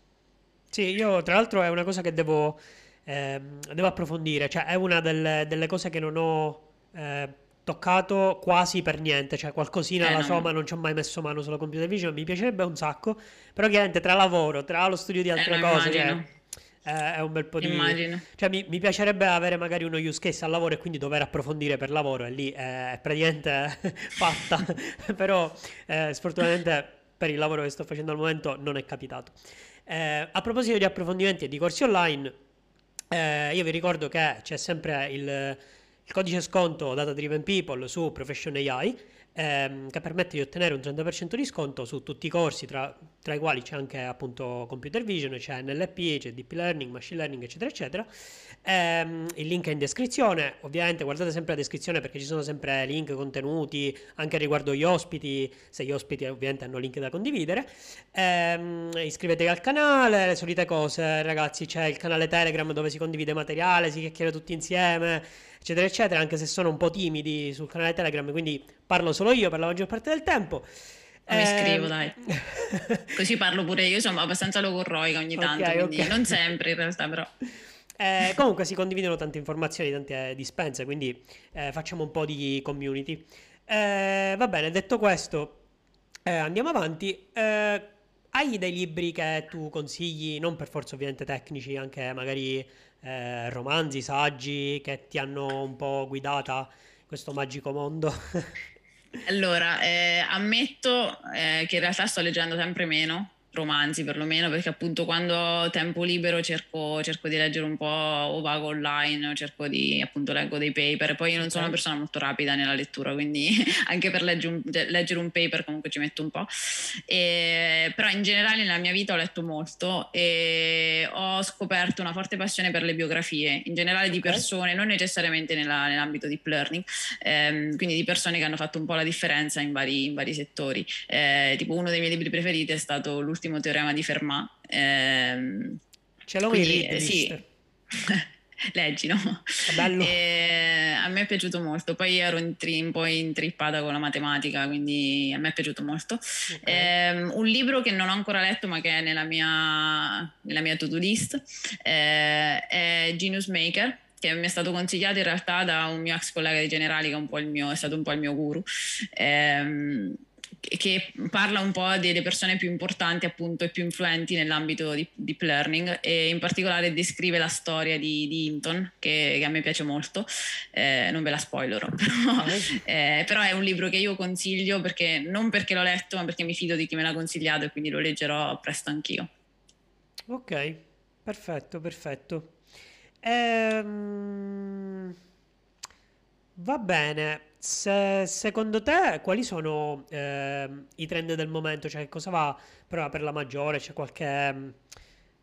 Sì, io tra l'altro è una cosa che devo, eh, devo approfondire, cioè è una delle, delle cose che non ho eh, toccato quasi per niente, cioè qualcosina eh, la no. so ma non ci ho mai messo mano sulla computer vision, mi piacerebbe un sacco, però chiaramente tra lavoro, tra lo studio di altre eh, cose, cioè, è un bel po' di... Immagino. Cioè mi, mi, piacerebbe avere magari uno use case al lavoro e quindi dover approfondire per lavoro e lì è praticamente fatta, però eh, sfortunatamente per il lavoro che sto facendo al momento non è capitato. Eh, a proposito di approfondimenti e di corsi online, eh, io vi ricordo che c'è sempre il, il codice sconto Data Driven People su Profession AI ehm, che permette di ottenere un 30% di sconto su tutti i corsi, tra, tra, i quali c'è anche appunto computer vision, c'è NLP, c'è deep learning, machine learning, eccetera, eccetera. Ehm, il link è in descrizione, ovviamente guardate sempre la descrizione perché ci sono sempre link, contenuti, anche riguardo gli ospiti, se gli ospiti ovviamente hanno link da condividere. Ehm, iscrivetevi al canale, le solite cose, ragazzi, c'è il canale Telegram dove si condivide materiale, si chiacchiera tutti insieme eccetera, eccetera, anche se sono un po' timidi sul canale Telegram, quindi parlo solo io per la maggior parte del tempo. Mi iscrivo, eh... dai. Così parlo pure io, sono abbastanza logorroica ogni tanto, okay, okay. non sempre in realtà, però. Eh, comunque si condividono tante informazioni, tante dispense, quindi eh, facciamo un po' di community. Eh, va bene, detto questo, eh, andiamo avanti. Eh, hai dei libri che tu consigli, non per forza ovviamente tecnici, anche magari eh, romanzi, saggi che ti hanno un po' guidata questo magico mondo? allora, eh, ammetto eh, che in realtà sto leggendo sempre meno romanzi perlomeno perché appunto quando ho tempo libero cerco, cerco, di leggere un po' o vago online o cerco di appunto leggo dei paper. Poi io non sono una persona molto rapida nella lettura quindi anche per leggere un, leggere un paper comunque ci metto un po' e, però in generale nella mia vita ho letto molto e ho scoperto una forte passione per le biografie in generale di persone non necessariamente nella, nell'ambito deep learning ehm, quindi di persone che hanno fatto un po' la differenza in vari, in vari settori. Eh, tipo uno dei miei libri preferiti è stato l'ultimo l'ultimo teorema di Fermat. Ehm, Ce l'ho quindi, in sì. Leggi, no? Bello. E a me è piaciuto molto. Poi ero intri- un po' intrippata con la matematica, quindi a me è piaciuto molto. Okay. Um, un libro che non ho ancora letto, ma che è nella mia, nella mia to-do list, eh, è Genius Maker che mi è stato consigliato in realtà da un mio ex collega di Generali che è, un po il mio, è stato un po' il mio guru. Um, che parla un po' delle persone più importanti appunto e più influenti nell'ambito di deep learning e in particolare descrive la storia di, di Hinton che, che, a me piace molto, eh, non ve la spoilerò però, eh, però, è un libro che io consiglio perché non perché l'ho letto ma perché mi fido di chi me l'ha consigliato e quindi lo leggerò presto anch'io. Ok, perfetto, perfetto. Ehm... Va bene, Se- secondo te quali sono eh, i trend del momento? Cioè, cosa va però per la maggiore? C'è qualche,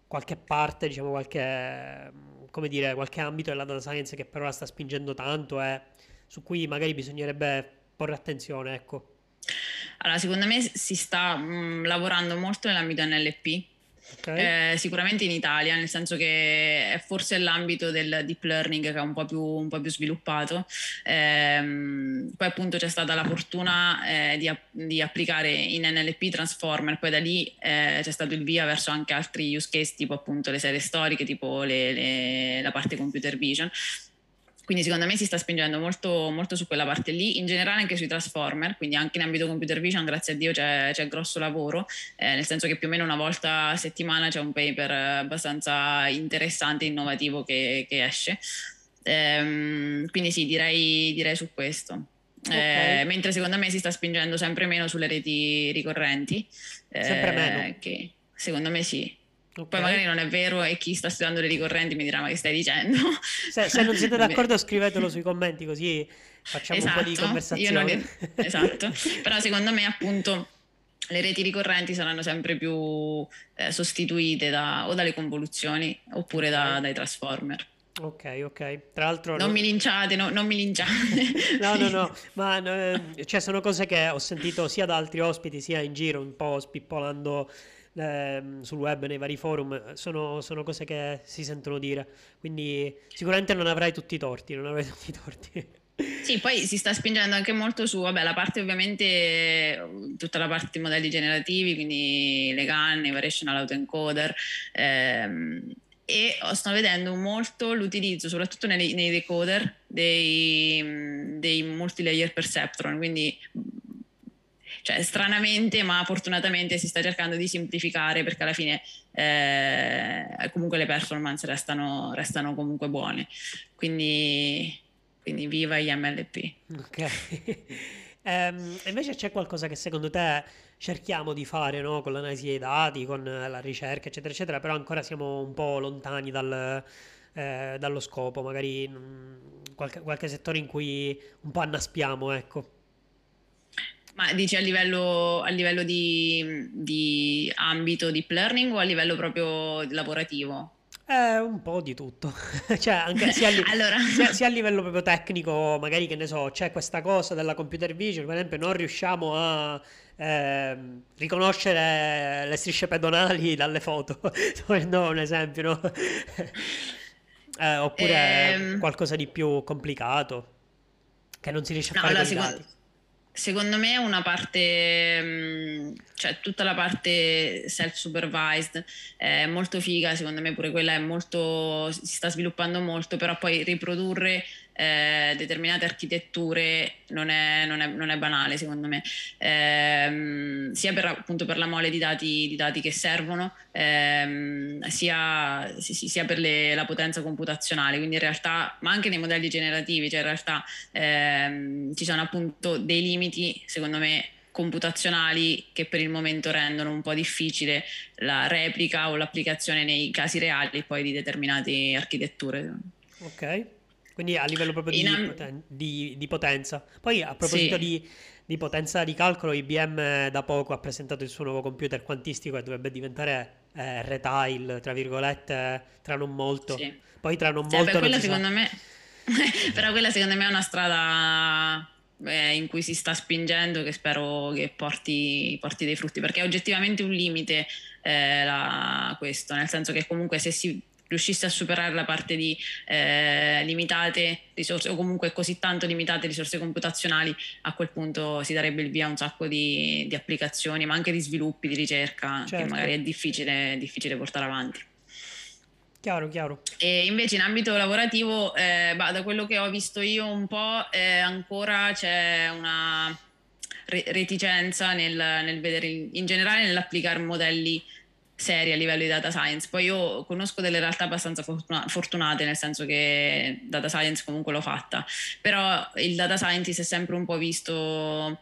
qualche parte, diciamo, qualche, come dire, qualche ambito della data science che per ora sta spingendo tanto e su cui magari bisognerebbe porre attenzione, ecco. Allora, secondo me si sta mh, lavorando molto nell'ambito NLP, Okay. Eh, sicuramente in Italia, nel senso che è forse l'ambito del deep learning che è un po' più, un po più sviluppato. Eh, poi appunto c'è stata la fortuna eh, di, di, applicare in NLP Transformer, poi da lì eh, c'è stato il via verso anche altri use case tipo appunto le serie storiche, tipo le, le, la parte computer vision. Quindi secondo me si sta spingendo molto, molto, su quella parte lì, in generale anche sui transformer, quindi anche in ambito computer vision, grazie a Dio c'è, c'è grosso lavoro, eh, nel senso che più o meno una volta a settimana c'è un paper abbastanza interessante e innovativo che, che esce. Ehm, quindi sì, direi, direi su questo. Okay. Eh, mentre secondo me si sta spingendo sempre meno sulle reti ricorrenti. sempre eh, meno. Che secondo me sì. Okay. Poi magari non è vero e chi sta studiando le ricorrenti mi dirà ma che stai dicendo? Se, se non siete d'accordo scrivetelo sui commenti così facciamo esatto, un po' di esatto, conversazione. Ne... esatto, però secondo me appunto le reti ricorrenti saranno sempre più eh, sostituite da, o dalle convoluzioni oppure da, dai transformer. Ok, ok. Tra l'altro... Non no... mi linciate, no, non mi linciate. no, no, no, ma eh, cioè, sono cose che ho sentito sia da altri ospiti sia in giro, un po' spippolando eh, sul web, nei vari forum, sono, sono, cose che si sentono dire. Quindi sicuramente non avrai tutti i torti, non avrai tutti i torti. Sì, poi si sta spingendo anche molto su, vabbè, la parte ovviamente, tutta la parte modelli generativi, quindi le canne, variational autoencoder, ehm, e sto vedendo molto l'utilizzo, soprattutto nei, nei decoder, dei, dei multilayer perceptron, quindi cioè stranamente ma fortunatamente si sta cercando di semplificare perché alla fine eh, comunque le performance restano, restano comunque buone quindi, quindi viva gli MLP ok um, invece c'è qualcosa che secondo te cerchiamo di fare no? con l'analisi dei dati con la ricerca eccetera eccetera però ancora siamo un po' lontani dal eh, dallo scopo, magari qualche, qualche, settore in cui un po' annaspiamo, ecco. Ma dici a livello, a livello di, di, ambito deep learning o a livello proprio lavorativo? Eh, un po' di tutto, cioè anche sia a, li- allora. sia, sia a, livello proprio tecnico, magari che ne so, c'è questa cosa della computer vision, per esempio non riusciamo a eh, riconoscere le strisce pedonali dalle foto, no, un esempio, no? eh, oppure ehm... qualcosa di più complicato che non si riesce a no, fare allora, con secondo... Secondo me una parte, mm, cioè tutta la parte self-supervised è molto figa, secondo me pure quella è molto, si sta sviluppando molto, però poi riprodurre eh, determinate architetture non è, non, è, non è, banale secondo me, eh, sia per, appunto per la mole di dati, di dati che servono, eh, sia, sia, per le, la potenza computazionale, quindi in realtà, ma anche nei modelli generativi, cioè in realtà ehm, ci sono appunto dei limiti secondo me computazionali che per il momento rendono un po' difficile la replica o l'applicazione nei casi reali poi di determinate architetture. Ok. Quindi a livello proprio di, am- poten- di, di potenza. Poi a proposito sì. di, di, potenza di calcolo, IBM da poco ha presentato il suo nuovo computer quantistico e dovrebbe diventare eh, retail, tra virgolette, tra non molto. Sì. Poi tra non sì, molto... Beh, quella secondo me... però quella secondo me è una strada eh, in cui si sta spingendo che spero che porti, porti dei frutti, perché è oggettivamente un limite eh, la, questo, nel senso che comunque se si riuscisse a superare la parte di eh, limitate risorse o comunque così tanto limitate risorse computazionali, a quel punto si darebbe il via a un sacco di, di applicazioni, ma anche di sviluppi, di ricerca certo. che magari è difficile, difficile portare avanti. Chiaro, chiaro. E invece in ambito lavorativo, eh, bah, da quello che ho visto io un po', eh, ancora c'è una reticenza nel, nel vedere in generale nell'applicare modelli seri a livello di data science. Poi io conosco delle realtà abbastanza fortunate, nel senso che data science comunque l'ho fatta, però il data scientist è sempre un po' visto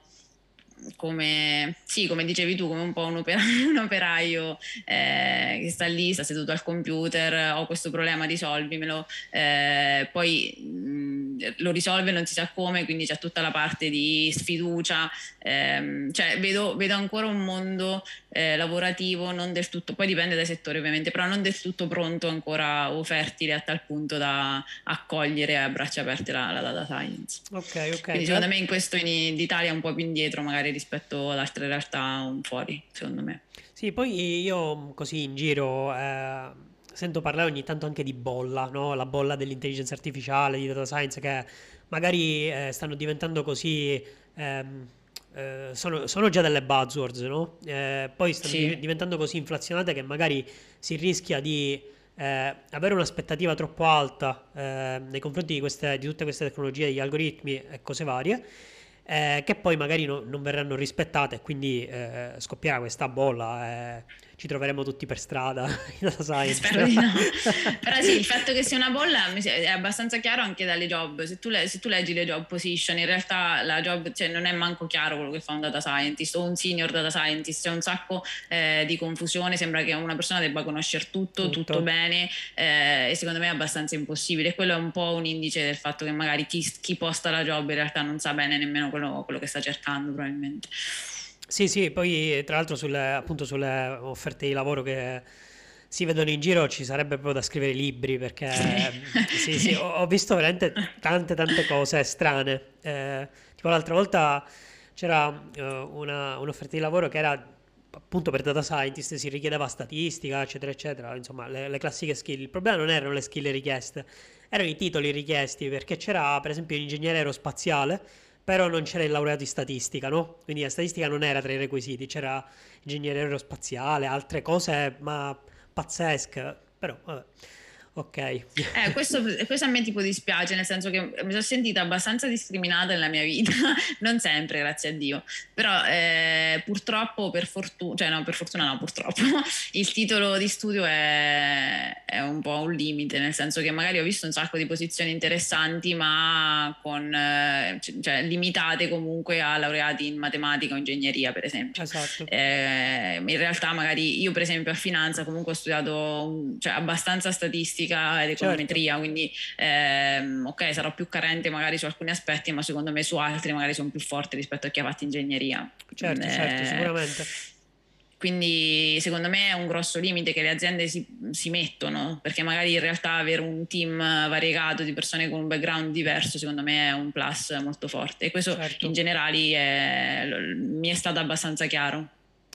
come, sì, come dicevi tu, come un po' un, operaio, un operaio eh, che sta lì, sta seduto al computer, ho questo problema, risolvimelo. Eh, poi mh, lo risolve non si sa come, quindi c'è tutta la parte di sfiducia, ehm, cioè vedo, vedo, ancora un mondo eh, lavorativo non del tutto, poi dipende dai settori ovviamente, però non del tutto pronto ancora o fertile a tal punto da accogliere a braccia aperte la, la data science. Ok, ok. Quindi secondo me in questo in, l'Italia è un po' più indietro magari rispetto ad altre realtà fuori, secondo me. Sì, poi io così in giro... Eh sento parlare ogni tanto anche di bolla, no? la bolla dell'intelligenza artificiale, di data science, che magari eh, stanno diventando così... Ehm, eh, sono, sono, già delle buzzwords, no? Eh, poi stanno sì. diventando così inflazionate che magari si rischia di eh, avere un'aspettativa troppo alta eh, nei confronti di, queste, di, tutte queste tecnologie, degli algoritmi e cose varie, eh, che poi magari no, non verranno rispettate e quindi scoppierà questa bolla ci troveremo tutti per strada in data science. Spero di no. Però sì, il fatto che sia una bolla è abbastanza chiaro anche dalle job. Se tu, le, se tu leggi le job position, in realtà la job cioè, non è manco chiaro quello che fa un data scientist o un senior data scientist. C'è un sacco eh, di confusione. Sembra che una persona debba conoscere tutto, tutto, tutto bene eh, e secondo me è abbastanza impossibile. E quello è un po' un indice del fatto che magari chi, chi posta la job in realtà non sa bene nemmeno quello, quello che sta cercando probabilmente. Sì, sì, poi tra l'altro sulle, appunto sulle offerte di lavoro che si vedono in giro ci sarebbe proprio da scrivere libri perché sì, sì, ho, ho, visto veramente tante tante cose strane. Eh, tipo l'altra volta c'era uh, una, un'offerta di lavoro che era appunto per data scientist, si richiedeva statistica, eccetera, eccetera, insomma le, le classiche skill. Il problema non erano le skill richieste, erano i titoli richiesti perché c'era per esempio un ingegnere aerospaziale però non c'era il laureato in statistica, no? Quindi la statistica non era tra i requisiti, c'era ingegneria aerospaziale, altre cose, ma pazzesche, però vabbè. Ok. Eh, questo, questo, a me tipo dispiace, nel senso che mi sono sentita abbastanza discriminata nella mia vita, non sempre, grazie a Dio, però eh, purtroppo, per fortuna, cioè no, per fortuna no, purtroppo, il titolo di studio è, è, un po' un limite, nel senso che magari ho visto un sacco di posizioni interessanti, ma con, eh, cioè, limitate comunque a laureati in matematica o ingegneria, per esempio. Esatto. Eh, in realtà magari io, per esempio, a finanza comunque ho studiato cioè, abbastanza statistica statistica ed certo. econometria, certo. quindi ehm, ok, sarò più carente magari su alcuni aspetti, ma secondo me su altri magari sono più forti rispetto a chi ha fatto ingegneria. Certo, certo eh, certo, sicuramente. Quindi secondo me è un grosso limite che le aziende si, si, mettono, perché magari in realtà avere un team variegato di persone con un background diverso secondo me è un plus molto forte e questo certo. in generale mi è stato abbastanza chiaro.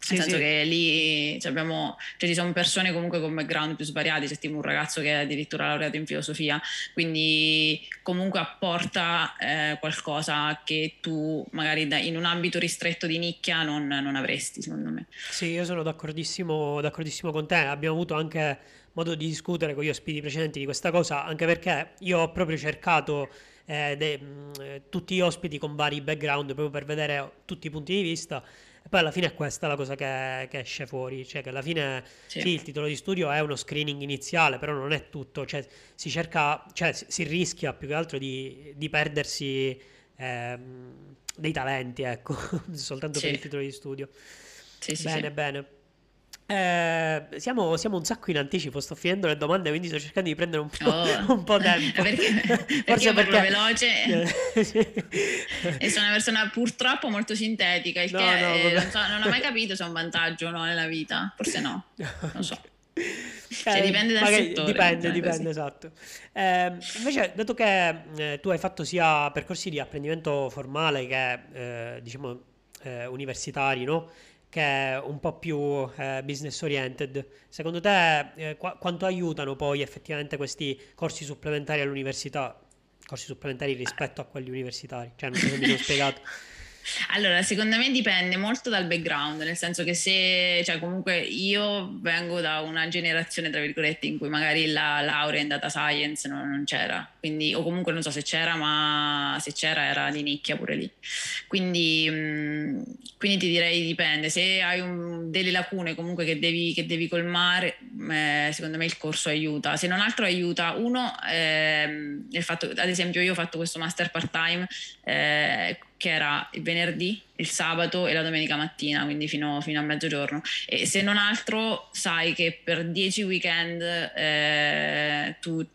Sì, Nel senso sì. che lì cioè abbiamo, cioè ci sono persone comunque con background più svariati, c'è tipo un ragazzo che è addirittura laureato in filosofia, quindi comunque apporta eh, qualcosa che tu magari da, in un ambito ristretto di nicchia non, non, avresti, secondo me. Sì, io sono d'accordissimo, d'accordissimo con te, abbiamo avuto anche modo di discutere con gli ospiti precedenti di questa cosa, anche perché io ho proprio cercato eh, de, mh, tutti gli ospiti con vari background proprio per vedere tutti i punti di vista e poi alla fine è questa la cosa che, che esce fuori, cioè che alla fine sì. sì. il titolo di studio è uno screening iniziale, però non è tutto, cioè si cerca, cioè si rischia più che altro di, di perdersi ehm, dei talenti, ecco, soltanto sì. per il titolo di studio. Sì, bene, bene. Eh, siamo, siamo, un sacco in anticipo, sto finendo le domande, quindi sto cercando di prendere un po', oh. un po tempo. perché, Forse perché parlo veloce e sono una persona purtroppo molto sintetica, il no, che no, eh, non, so, non, ho mai capito se è un vantaggio o no nella vita, forse no, non so. Cioè, dipende dal magari, settore. Dipende, dipende, così. esatto. Eh, invece, dato che eh, tu hai fatto sia percorsi di apprendimento formale che, eh, diciamo, eh, universitari, no? Che è un po' più eh, business oriented. Secondo te eh, qu- quanto aiutano poi effettivamente questi corsi supplementari all'università? Corsi supplementari rispetto a quelli universitari? Cioè, non so se mi sono spiegato. Allora, secondo me dipende molto dal background, nel senso che se, cioè comunque io vengo da una generazione, tra virgolette, in cui magari la laurea in data science non, non c'era, quindi, o comunque non so se c'era, ma se c'era era di nicchia pure lì. Quindi, mh, quindi ti direi dipende, se hai un, delle lacune comunque che devi, che devi colmare, eh, secondo me il corso aiuta. Se non altro aiuta, uno, eh, il fatto, ad esempio io ho fatto questo master part time, eh, che era il venerdì, il sabato e la domenica mattina, quindi fino, fino a mezzogiorno. E se non altro sai che per dieci weekend eh, tu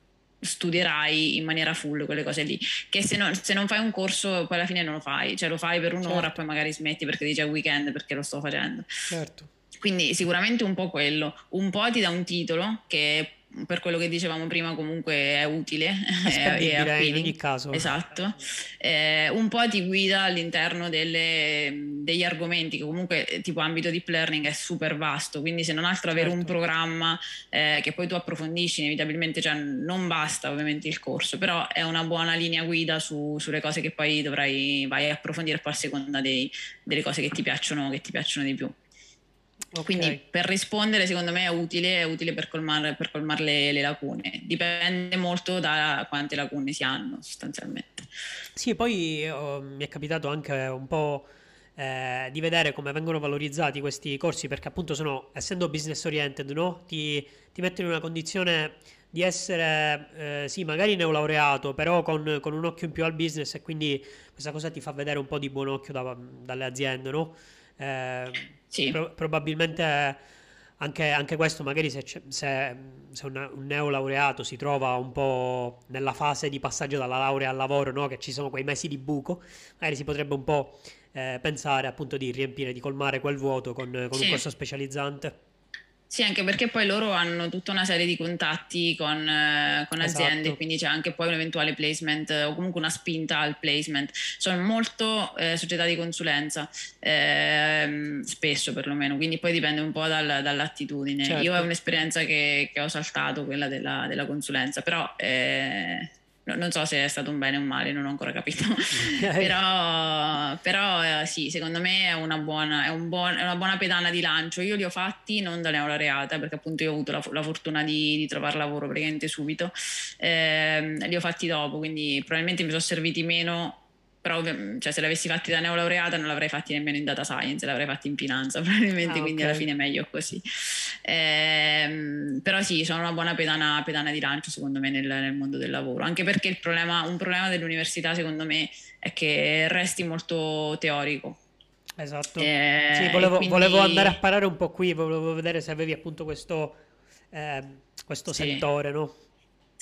studierai in maniera full quelle cose lì. Che se, no, se, non fai un corso, poi alla fine non lo fai, cioè lo fai per un'ora, certo. poi magari smetti perché dici è weekend perché lo sto facendo. Certo. Quindi sicuramente un po' quello, un po' ti dà un titolo che per quello che dicevamo prima comunque è utile è, è in ogni caso. Esatto. Eh, un po' ti guida all'interno delle, degli argomenti che comunque eh, tipo ambito deep learning è super vasto quindi se non altro avere certo. un programma eh, che poi tu approfondisci inevitabilmente cioè non basta ovviamente il corso però è una buona linea guida su, sulle cose che poi dovrai vai a approfondire poi a seconda dei, delle cose che ti piacciono che ti piacciono di più Okay. Quindi per rispondere secondo me è utile, è utile per colmare, per colmare le, le, lacune. Dipende molto da quante lacune si hanno sostanzialmente. Sì, poi oh, mi è capitato anche un po' eh, di vedere come vengono valorizzati questi corsi perché appunto sono, essendo business oriented, no? ti, ti mettono in una condizione di essere, eh, sì, magari neolaureato, però con, con, un occhio in più al business e quindi questa cosa ti fa vedere un po' di buon occhio da, dalle aziende, no? Eh, sì. pro- probabilmente anche, anche, questo, magari se, se, se un, un neolaureato si trova un po' nella fase di passaggio dalla laurea al lavoro, no? che ci sono quei mesi di buco, magari si potrebbe un po' eh, pensare appunto di riempire, di colmare quel vuoto con, con sì. un corso specializzante. Sì, anche perché poi loro hanno tutta una serie di contatti con, eh, con aziende, esatto. quindi c'è anche poi un eventuale placement eh, o comunque una spinta al placement. Sono molto eh, società di consulenza, eh, spesso perlomeno, quindi poi dipende un po' dal, dall'attitudine. Certo. Io ho un'esperienza che, che, ho saltato, quella della, della consulenza, però eh, No, non so se è stato un bene o un male, non ho ancora capito. però, però eh, sì, secondo me è una, buona, è, un buon, è una, buona, pedana di lancio. Io li ho fatti non da neolaureata, perché appunto io ho avuto la, la fortuna di, di, trovare lavoro praticamente subito. Eh, li ho fatti dopo, quindi probabilmente mi sono serviti meno però cioè, se l'avessi fatti da neolaureata non l'avrei fatti nemmeno in data science, l'avrei fatti in finanza probabilmente, ah, quindi alla fine è meglio così. Ehm, però sì, sono una buona pedana, pedana di lancio secondo me nel, nel, mondo del lavoro, anche perché problema, un problema dell'università secondo me è che resti molto teorico. Esatto, eh, sì, volevo, quindi... volevo, andare a parare un po' qui, volevo vedere se avevi appunto questo, eh, questo sì. settore, no?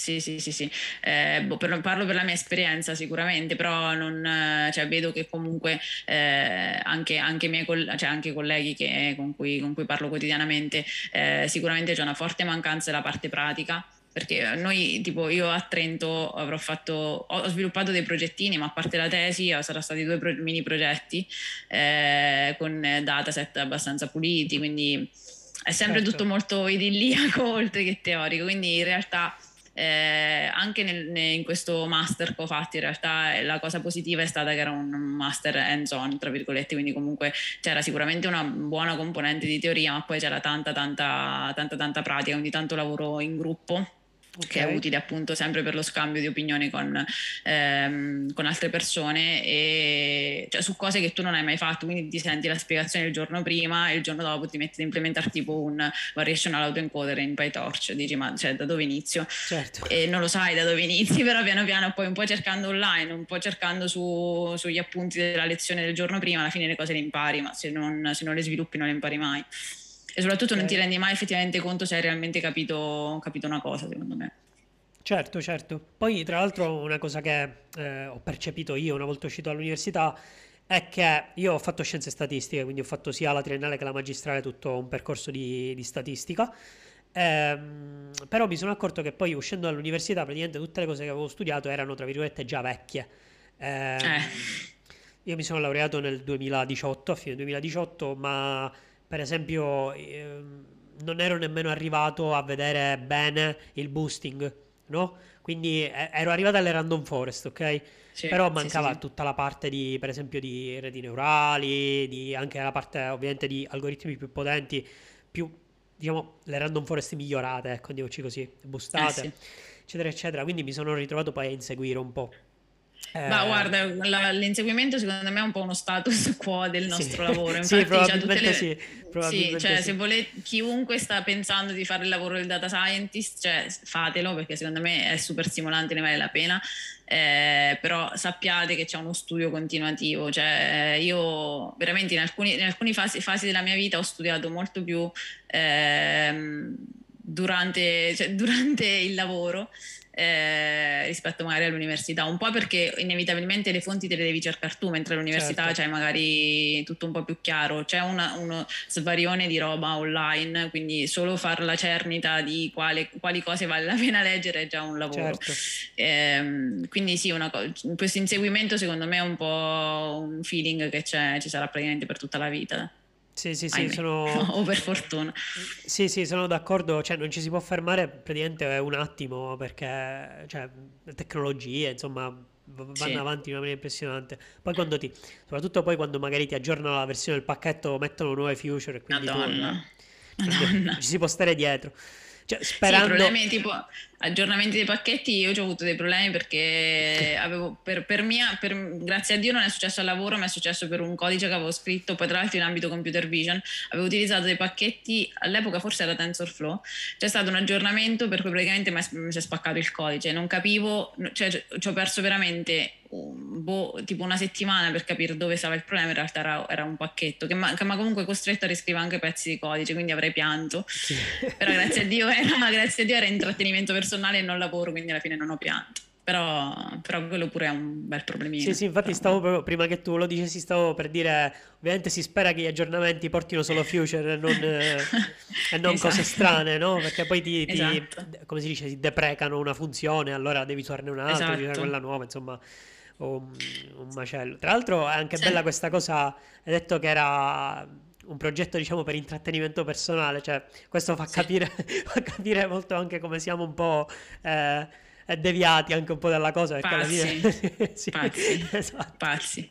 Sì, sì, sì, sì. Eh, boh, per, parlo per la mia esperienza sicuramente, però non, eh, cioè, vedo che comunque eh, anche, anche, miei coll- cioè, anche colleghi che, con, cui, con, cui, parlo quotidianamente, eh, sicuramente c'è una forte mancanza della parte pratica. Perché noi, tipo, io a Trento avrò fatto, ho sviluppato dei progettini, ma a parte la tesi, saranno stati due pro- mini progetti eh, con dataset abbastanza puliti, quindi è sempre certo. tutto molto idilliaco oltre che teorico. Quindi in realtà eh, anche nel, in questo master che ho fatto in realtà eh, la cosa positiva è stata che era un master hands on tra virgolette quindi comunque c'era sicuramente una buona componente di teoria ma poi c'era tanta tanta tanta tanta pratica ogni tanto lavoro in gruppo Okay. che è utile appunto sempre per lo scambio di opinioni con, ehm, con altre persone e cioè, su cose che tu non hai mai fatto quindi ti senti la spiegazione il giorno prima e il giorno dopo ti metti ad implementare tipo un variational autoencoder in PyTorch dici ma cioè, da dove inizio certo. e non lo sai da dove inizi però piano piano poi un po' cercando online un po' cercando su, sugli appunti della lezione del giorno prima alla fine le cose le impari ma se non, se non le sviluppi non le impari mai e soprattutto non ti rendi mai effettivamente conto se hai realmente capito, capito una cosa, secondo me. Certo, certo. Poi, tra l'altro, una cosa che eh, ho percepito io una volta uscito dall'università è che io ho fatto scienze statistiche, quindi ho fatto sia la triennale che la magistrale, tutto un percorso di, di statistica. Ehm, però mi sono accorto che poi uscendo dall'università, praticamente tutte le cose che avevo studiato erano, tra virgolette, già vecchie. Ehm, eh. Io mi sono laureato nel 2018, a fine 2018, ma per esempio, ehm, non ero nemmeno arrivato a vedere bene il boosting, no? Quindi eh, ero arrivato alle random forest, ok? Sì, Però mancava sì, sì, tutta la parte di, per esempio, di reti neurali, di anche la parte ovviamente di algoritmi più potenti, più, diciamo, le random forest migliorate, ecco, andiamoci così, boostate, eh, eccetera, eccetera. Quindi mi sono ritrovato poi a inseguire un po'. Eh... Ma guarda, la, l'inseguimento secondo me è un po' uno status quo del nostro sì. lavoro. Infatti, sì, probabilmente le... sì. Probabilmente sì, cioè, sì. se volete, chiunque sta pensando di fare il lavoro del data scientist, cioè, fatelo perché secondo me è super stimolante, ne vale la pena. Eh, però sappiate che c'è uno studio continuativo, cioè io veramente in alcuni, in alcune fasi, fasi, della mia vita ho studiato molto più ehm, durante, cioè, durante il lavoro eh, rispetto magari all'università, un po' perché inevitabilmente le fonti te le devi cercare tu, mentre all'università certo. c'è magari tutto un po' più chiaro, c'è una, uno svarione di roba online, quindi solo fare la cernita di quale, quali cose vale la pena leggere è già un lavoro. Certo. Eh, quindi sì, una, questo inseguimento secondo me è un po' un feeling che ci sarà praticamente per tutta la vita. Sì, sì, sì, sono... o per fortuna. Sì, sì, sono d'accordo, cioè non ci si può fermare praticamente un attimo perché cioè, le tecnologie, insomma, vanno sì. avanti in una maniera impressionante. Poi quando ti, soprattutto poi quando magari ti aggiornano la versione del pacchetto, mettono nuove future e quindi Madonna. Tu, Madonna. ci si può stare dietro. Cioè, sperando... Sì, problemi tipo aggiornamenti dei pacchetti, io ho avuto dei problemi perché avevo, per, per mia, per, grazie a Dio non è successo al lavoro, ma è successo per un codice che avevo scritto, poi tra l'altro in ambito computer vision, avevo utilizzato dei pacchetti, all'epoca forse era TensorFlow, c'è stato un aggiornamento per cui praticamente mi si è spaccato il codice, non capivo, cioè ci ho perso veramente boh, tipo una settimana per capire dove stava il problema, in realtà era, era un pacchetto che mi ha comunque costretto a riscrivere anche pezzi di codice, quindi avrei pianto, sì. però grazie a Dio era, grazie a Dio era intrattenimento personale e non lavoro, quindi alla fine non ho pianto. Però, però, quello pure è un bel problemino. Sì, sì, infatti però... stavo proprio, prima che tu lo dicessi, stavo per dire, ovviamente si spera che gli aggiornamenti portino solo future e non, e non esatto. cose strane, no? Perché poi ti, ti esatto. come si dice, si deprecano una funzione, allora devi usarne un'altra, esatto. usare quella nuova, insomma un, un macello. Tra l'altro è anche sì. bella questa cosa, hai detto che era un progetto diciamo per intrattenimento personale, cioè questo fa, sì. capire, fa capire molto anche come siamo un po' eh, deviati anche un po' dalla cosa. Perché pazzi, alla fine... sì, pazzi, esatto. pazzi.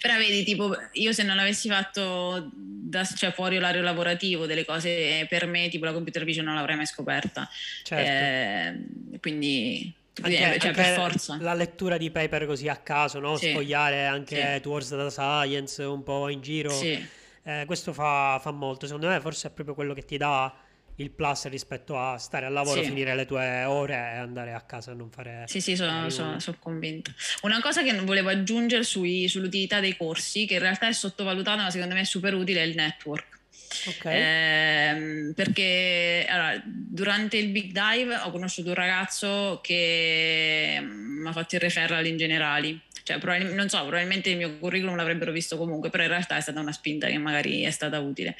Però vedi, tipo, io se non avessi fatto da, cioè, fuori orario lavorativo delle cose per me, tipo la computer vision non l'avrei mai scoperta. Certo. Eh, quindi anche, cioè, anche per forza. La lettura di paper così a caso, no? sì. sfogliare anche sì. Towards Data Science un po' in giro. Sì. Eh, questo fa, fa, molto. Secondo me, forse è proprio quello che ti dà il plus rispetto a stare al lavoro, sì. finire le tue ore e andare a casa a non fare. Sì, sì, sono, sono, sono convinta. Una cosa che volevo aggiungere sui, sull'utilità dei corsi, che in realtà è sottovalutata, ma secondo me è super utile, è il network. Okay. Eh, perché allora, durante il big dive ho conosciuto un ragazzo che mm, mi ha fatto il referral in generali. Cioè, non so, probabilmente il mio curriculum l'avrebbero visto comunque, però in realtà è stata una spinta che magari è stata utile.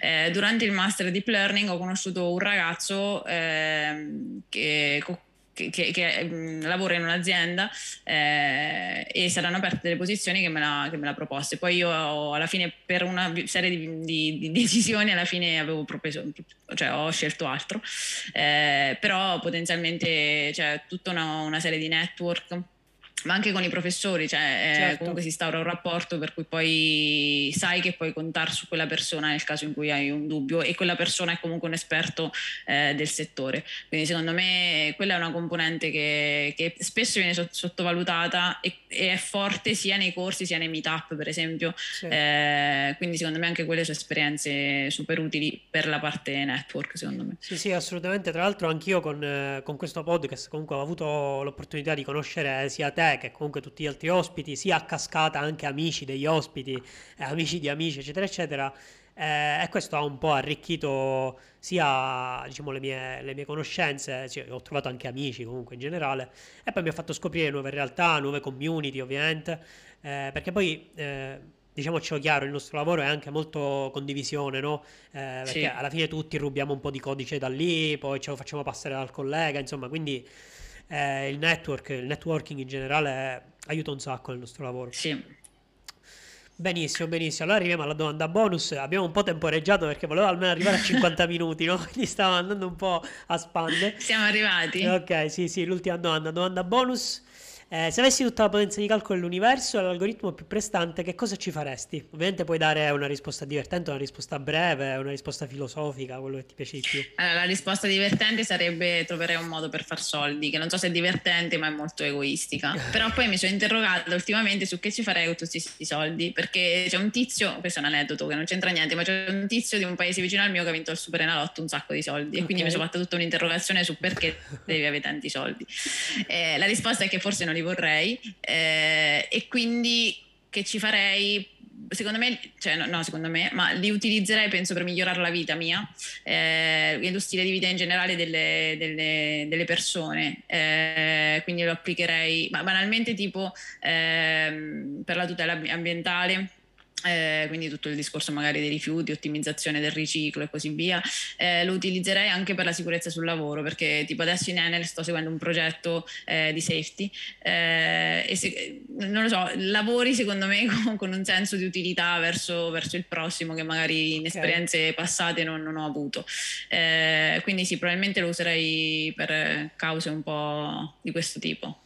Eh, durante il master deep learning ho conosciuto un ragazzo eh, che, che, che, mh, mm, lavora in un'azienda eh, e saranno aperte delle posizioni che me, l'ha, che me l'ha proposte. Poi io ho, alla fine per una serie di, di, di decisioni alla fine avevo propeso, cioè ho scelto altro, eh, però potenzialmente c'è cioè, tutta una, una serie di network ma anche con i professori, cioè eh, certo. comunque si instaura un rapporto per cui poi sai che puoi contare su quella persona nel caso in cui hai un dubbio e quella persona è comunque un esperto eh, del settore. Quindi secondo me quella è una componente che, che spesso viene sottovalutata e, e, è forte sia nei corsi sia nei meetup per esempio. Sì. Eh, quindi secondo me anche quelle sono esperienze super utili per la parte network secondo me. Sì, sì, assolutamente. Tra l'altro anch'io con, eh, con questo podcast comunque ho avuto l'opportunità di conoscere sia te che comunque tutti gli altri ospiti, sia a cascata anche amici degli ospiti, eh, amici di amici, eccetera, eccetera. Eh, e questo ha un po' arricchito sia diciamo, le, mie, le mie conoscenze, sì, ho trovato anche amici comunque in generale, e poi mi ha fatto scoprire nuove realtà, nuove community ovviamente, eh, perché poi eh, diciamocelo chiaro, il nostro lavoro è anche molto condivisione, no? Eh, perché sì. alla fine tutti rubiamo un po' di codice da lì, poi ce lo facciamo passare dal collega, insomma, quindi eh, il network, il networking in generale aiuta un sacco nel nostro lavoro. Sì. Benissimo, benissimo. Allora arriviamo alla domanda bonus. Abbiamo un po' temporeggiato perché volevo almeno arrivare a 50 minuti, no? Quindi stavo andando un po' a spande. Siamo arrivati. Ok, sì, sì, l'ultima domanda. Domanda bonus. Eh, se avessi tutta la potenza di calcolo dell'universo e l'algoritmo più prestante, che cosa ci faresti? Ovviamente puoi dare una risposta divertente, una risposta breve, una risposta filosofica, quello che ti piace di più. Allora, la risposta divertente sarebbe troverei un modo per far soldi, che non so se è divertente, ma è molto egoistica. Però poi mi sono interrogata ultimamente su che ci farei con tutti questi soldi, perché c'è un tizio, questo è un aneddoto che non c'entra niente, ma c'è un tizio di un paese vicino al mio che ha vinto il Super Enalotto un sacco di soldi okay. e quindi mi sono fatta tutta un'interrogazione su perché devi avere tanti soldi. Eh, la risposta è che forse non li vorrei eh, e quindi che ci farei secondo me, cioè no, no, secondo me, ma li utilizzerei penso per migliorare la vita mia eh, e lo stile di vita in generale delle, delle, delle persone. Eh, quindi lo applicherei, ma banalmente tipo eh, per la tutela ambientale eh, quindi tutto il discorso magari dei rifiuti, ottimizzazione del riciclo e così via, eh, lo utilizzerei anche per la sicurezza sul lavoro, perché tipo adesso in Enel sto seguendo un progetto eh, di safety eh, e se, non lo so, lavori secondo me con, con un senso di utilità verso, verso, il prossimo che magari in esperienze okay. passate non, non, ho avuto. Eh, quindi sì, probabilmente lo userei per cause un po' di questo tipo.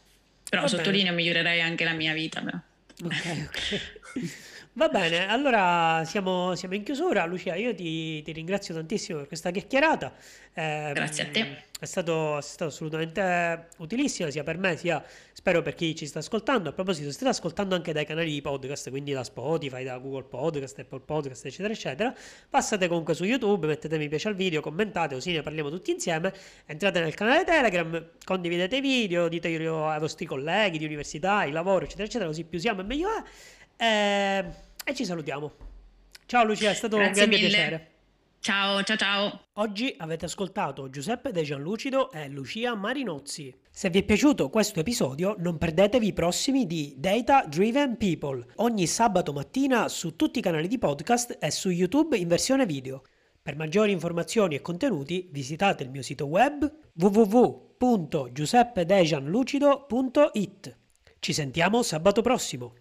Però Va sottolineo, bene. migliorerei anche la mia vita. Però. Ok, ok. Va bene, allora siamo, siamo in chiusura. Lucia, io ti, ti, ringrazio tantissimo per questa chiacchierata. Eh, Grazie a te. È stato, è stato, assolutamente utilissimo sia per me sia spero per chi ci sta ascoltando. A proposito, state ascoltando anche dai canali di podcast, quindi da Spotify, da Google Podcast, Apple Podcast, eccetera, eccetera. Passate comunque su YouTube, mettete mi piace al video, commentate, così ne parliamo tutti insieme. Entrate nel canale Telegram, condividete i video, ditelo ai vostri colleghi di università, di lavoro, eccetera, eccetera, così più siamo e meglio è. Eh, e ci salutiamo. Ciao Lucia, è stato Grazie un grande mille. piacere. Ciao, ciao, ciao. Oggi avete ascoltato Giuseppe De Gianlucido e Lucia Marinozzi. Se vi è piaciuto questo episodio, non perdetevi i prossimi di Data Driven People, ogni sabato mattina su tutti i canali di podcast e su YouTube in versione video. Per maggiori informazioni e contenuti visitate il mio sito web www.giuseppedegianlucido.it. Ci sentiamo sabato prossimo.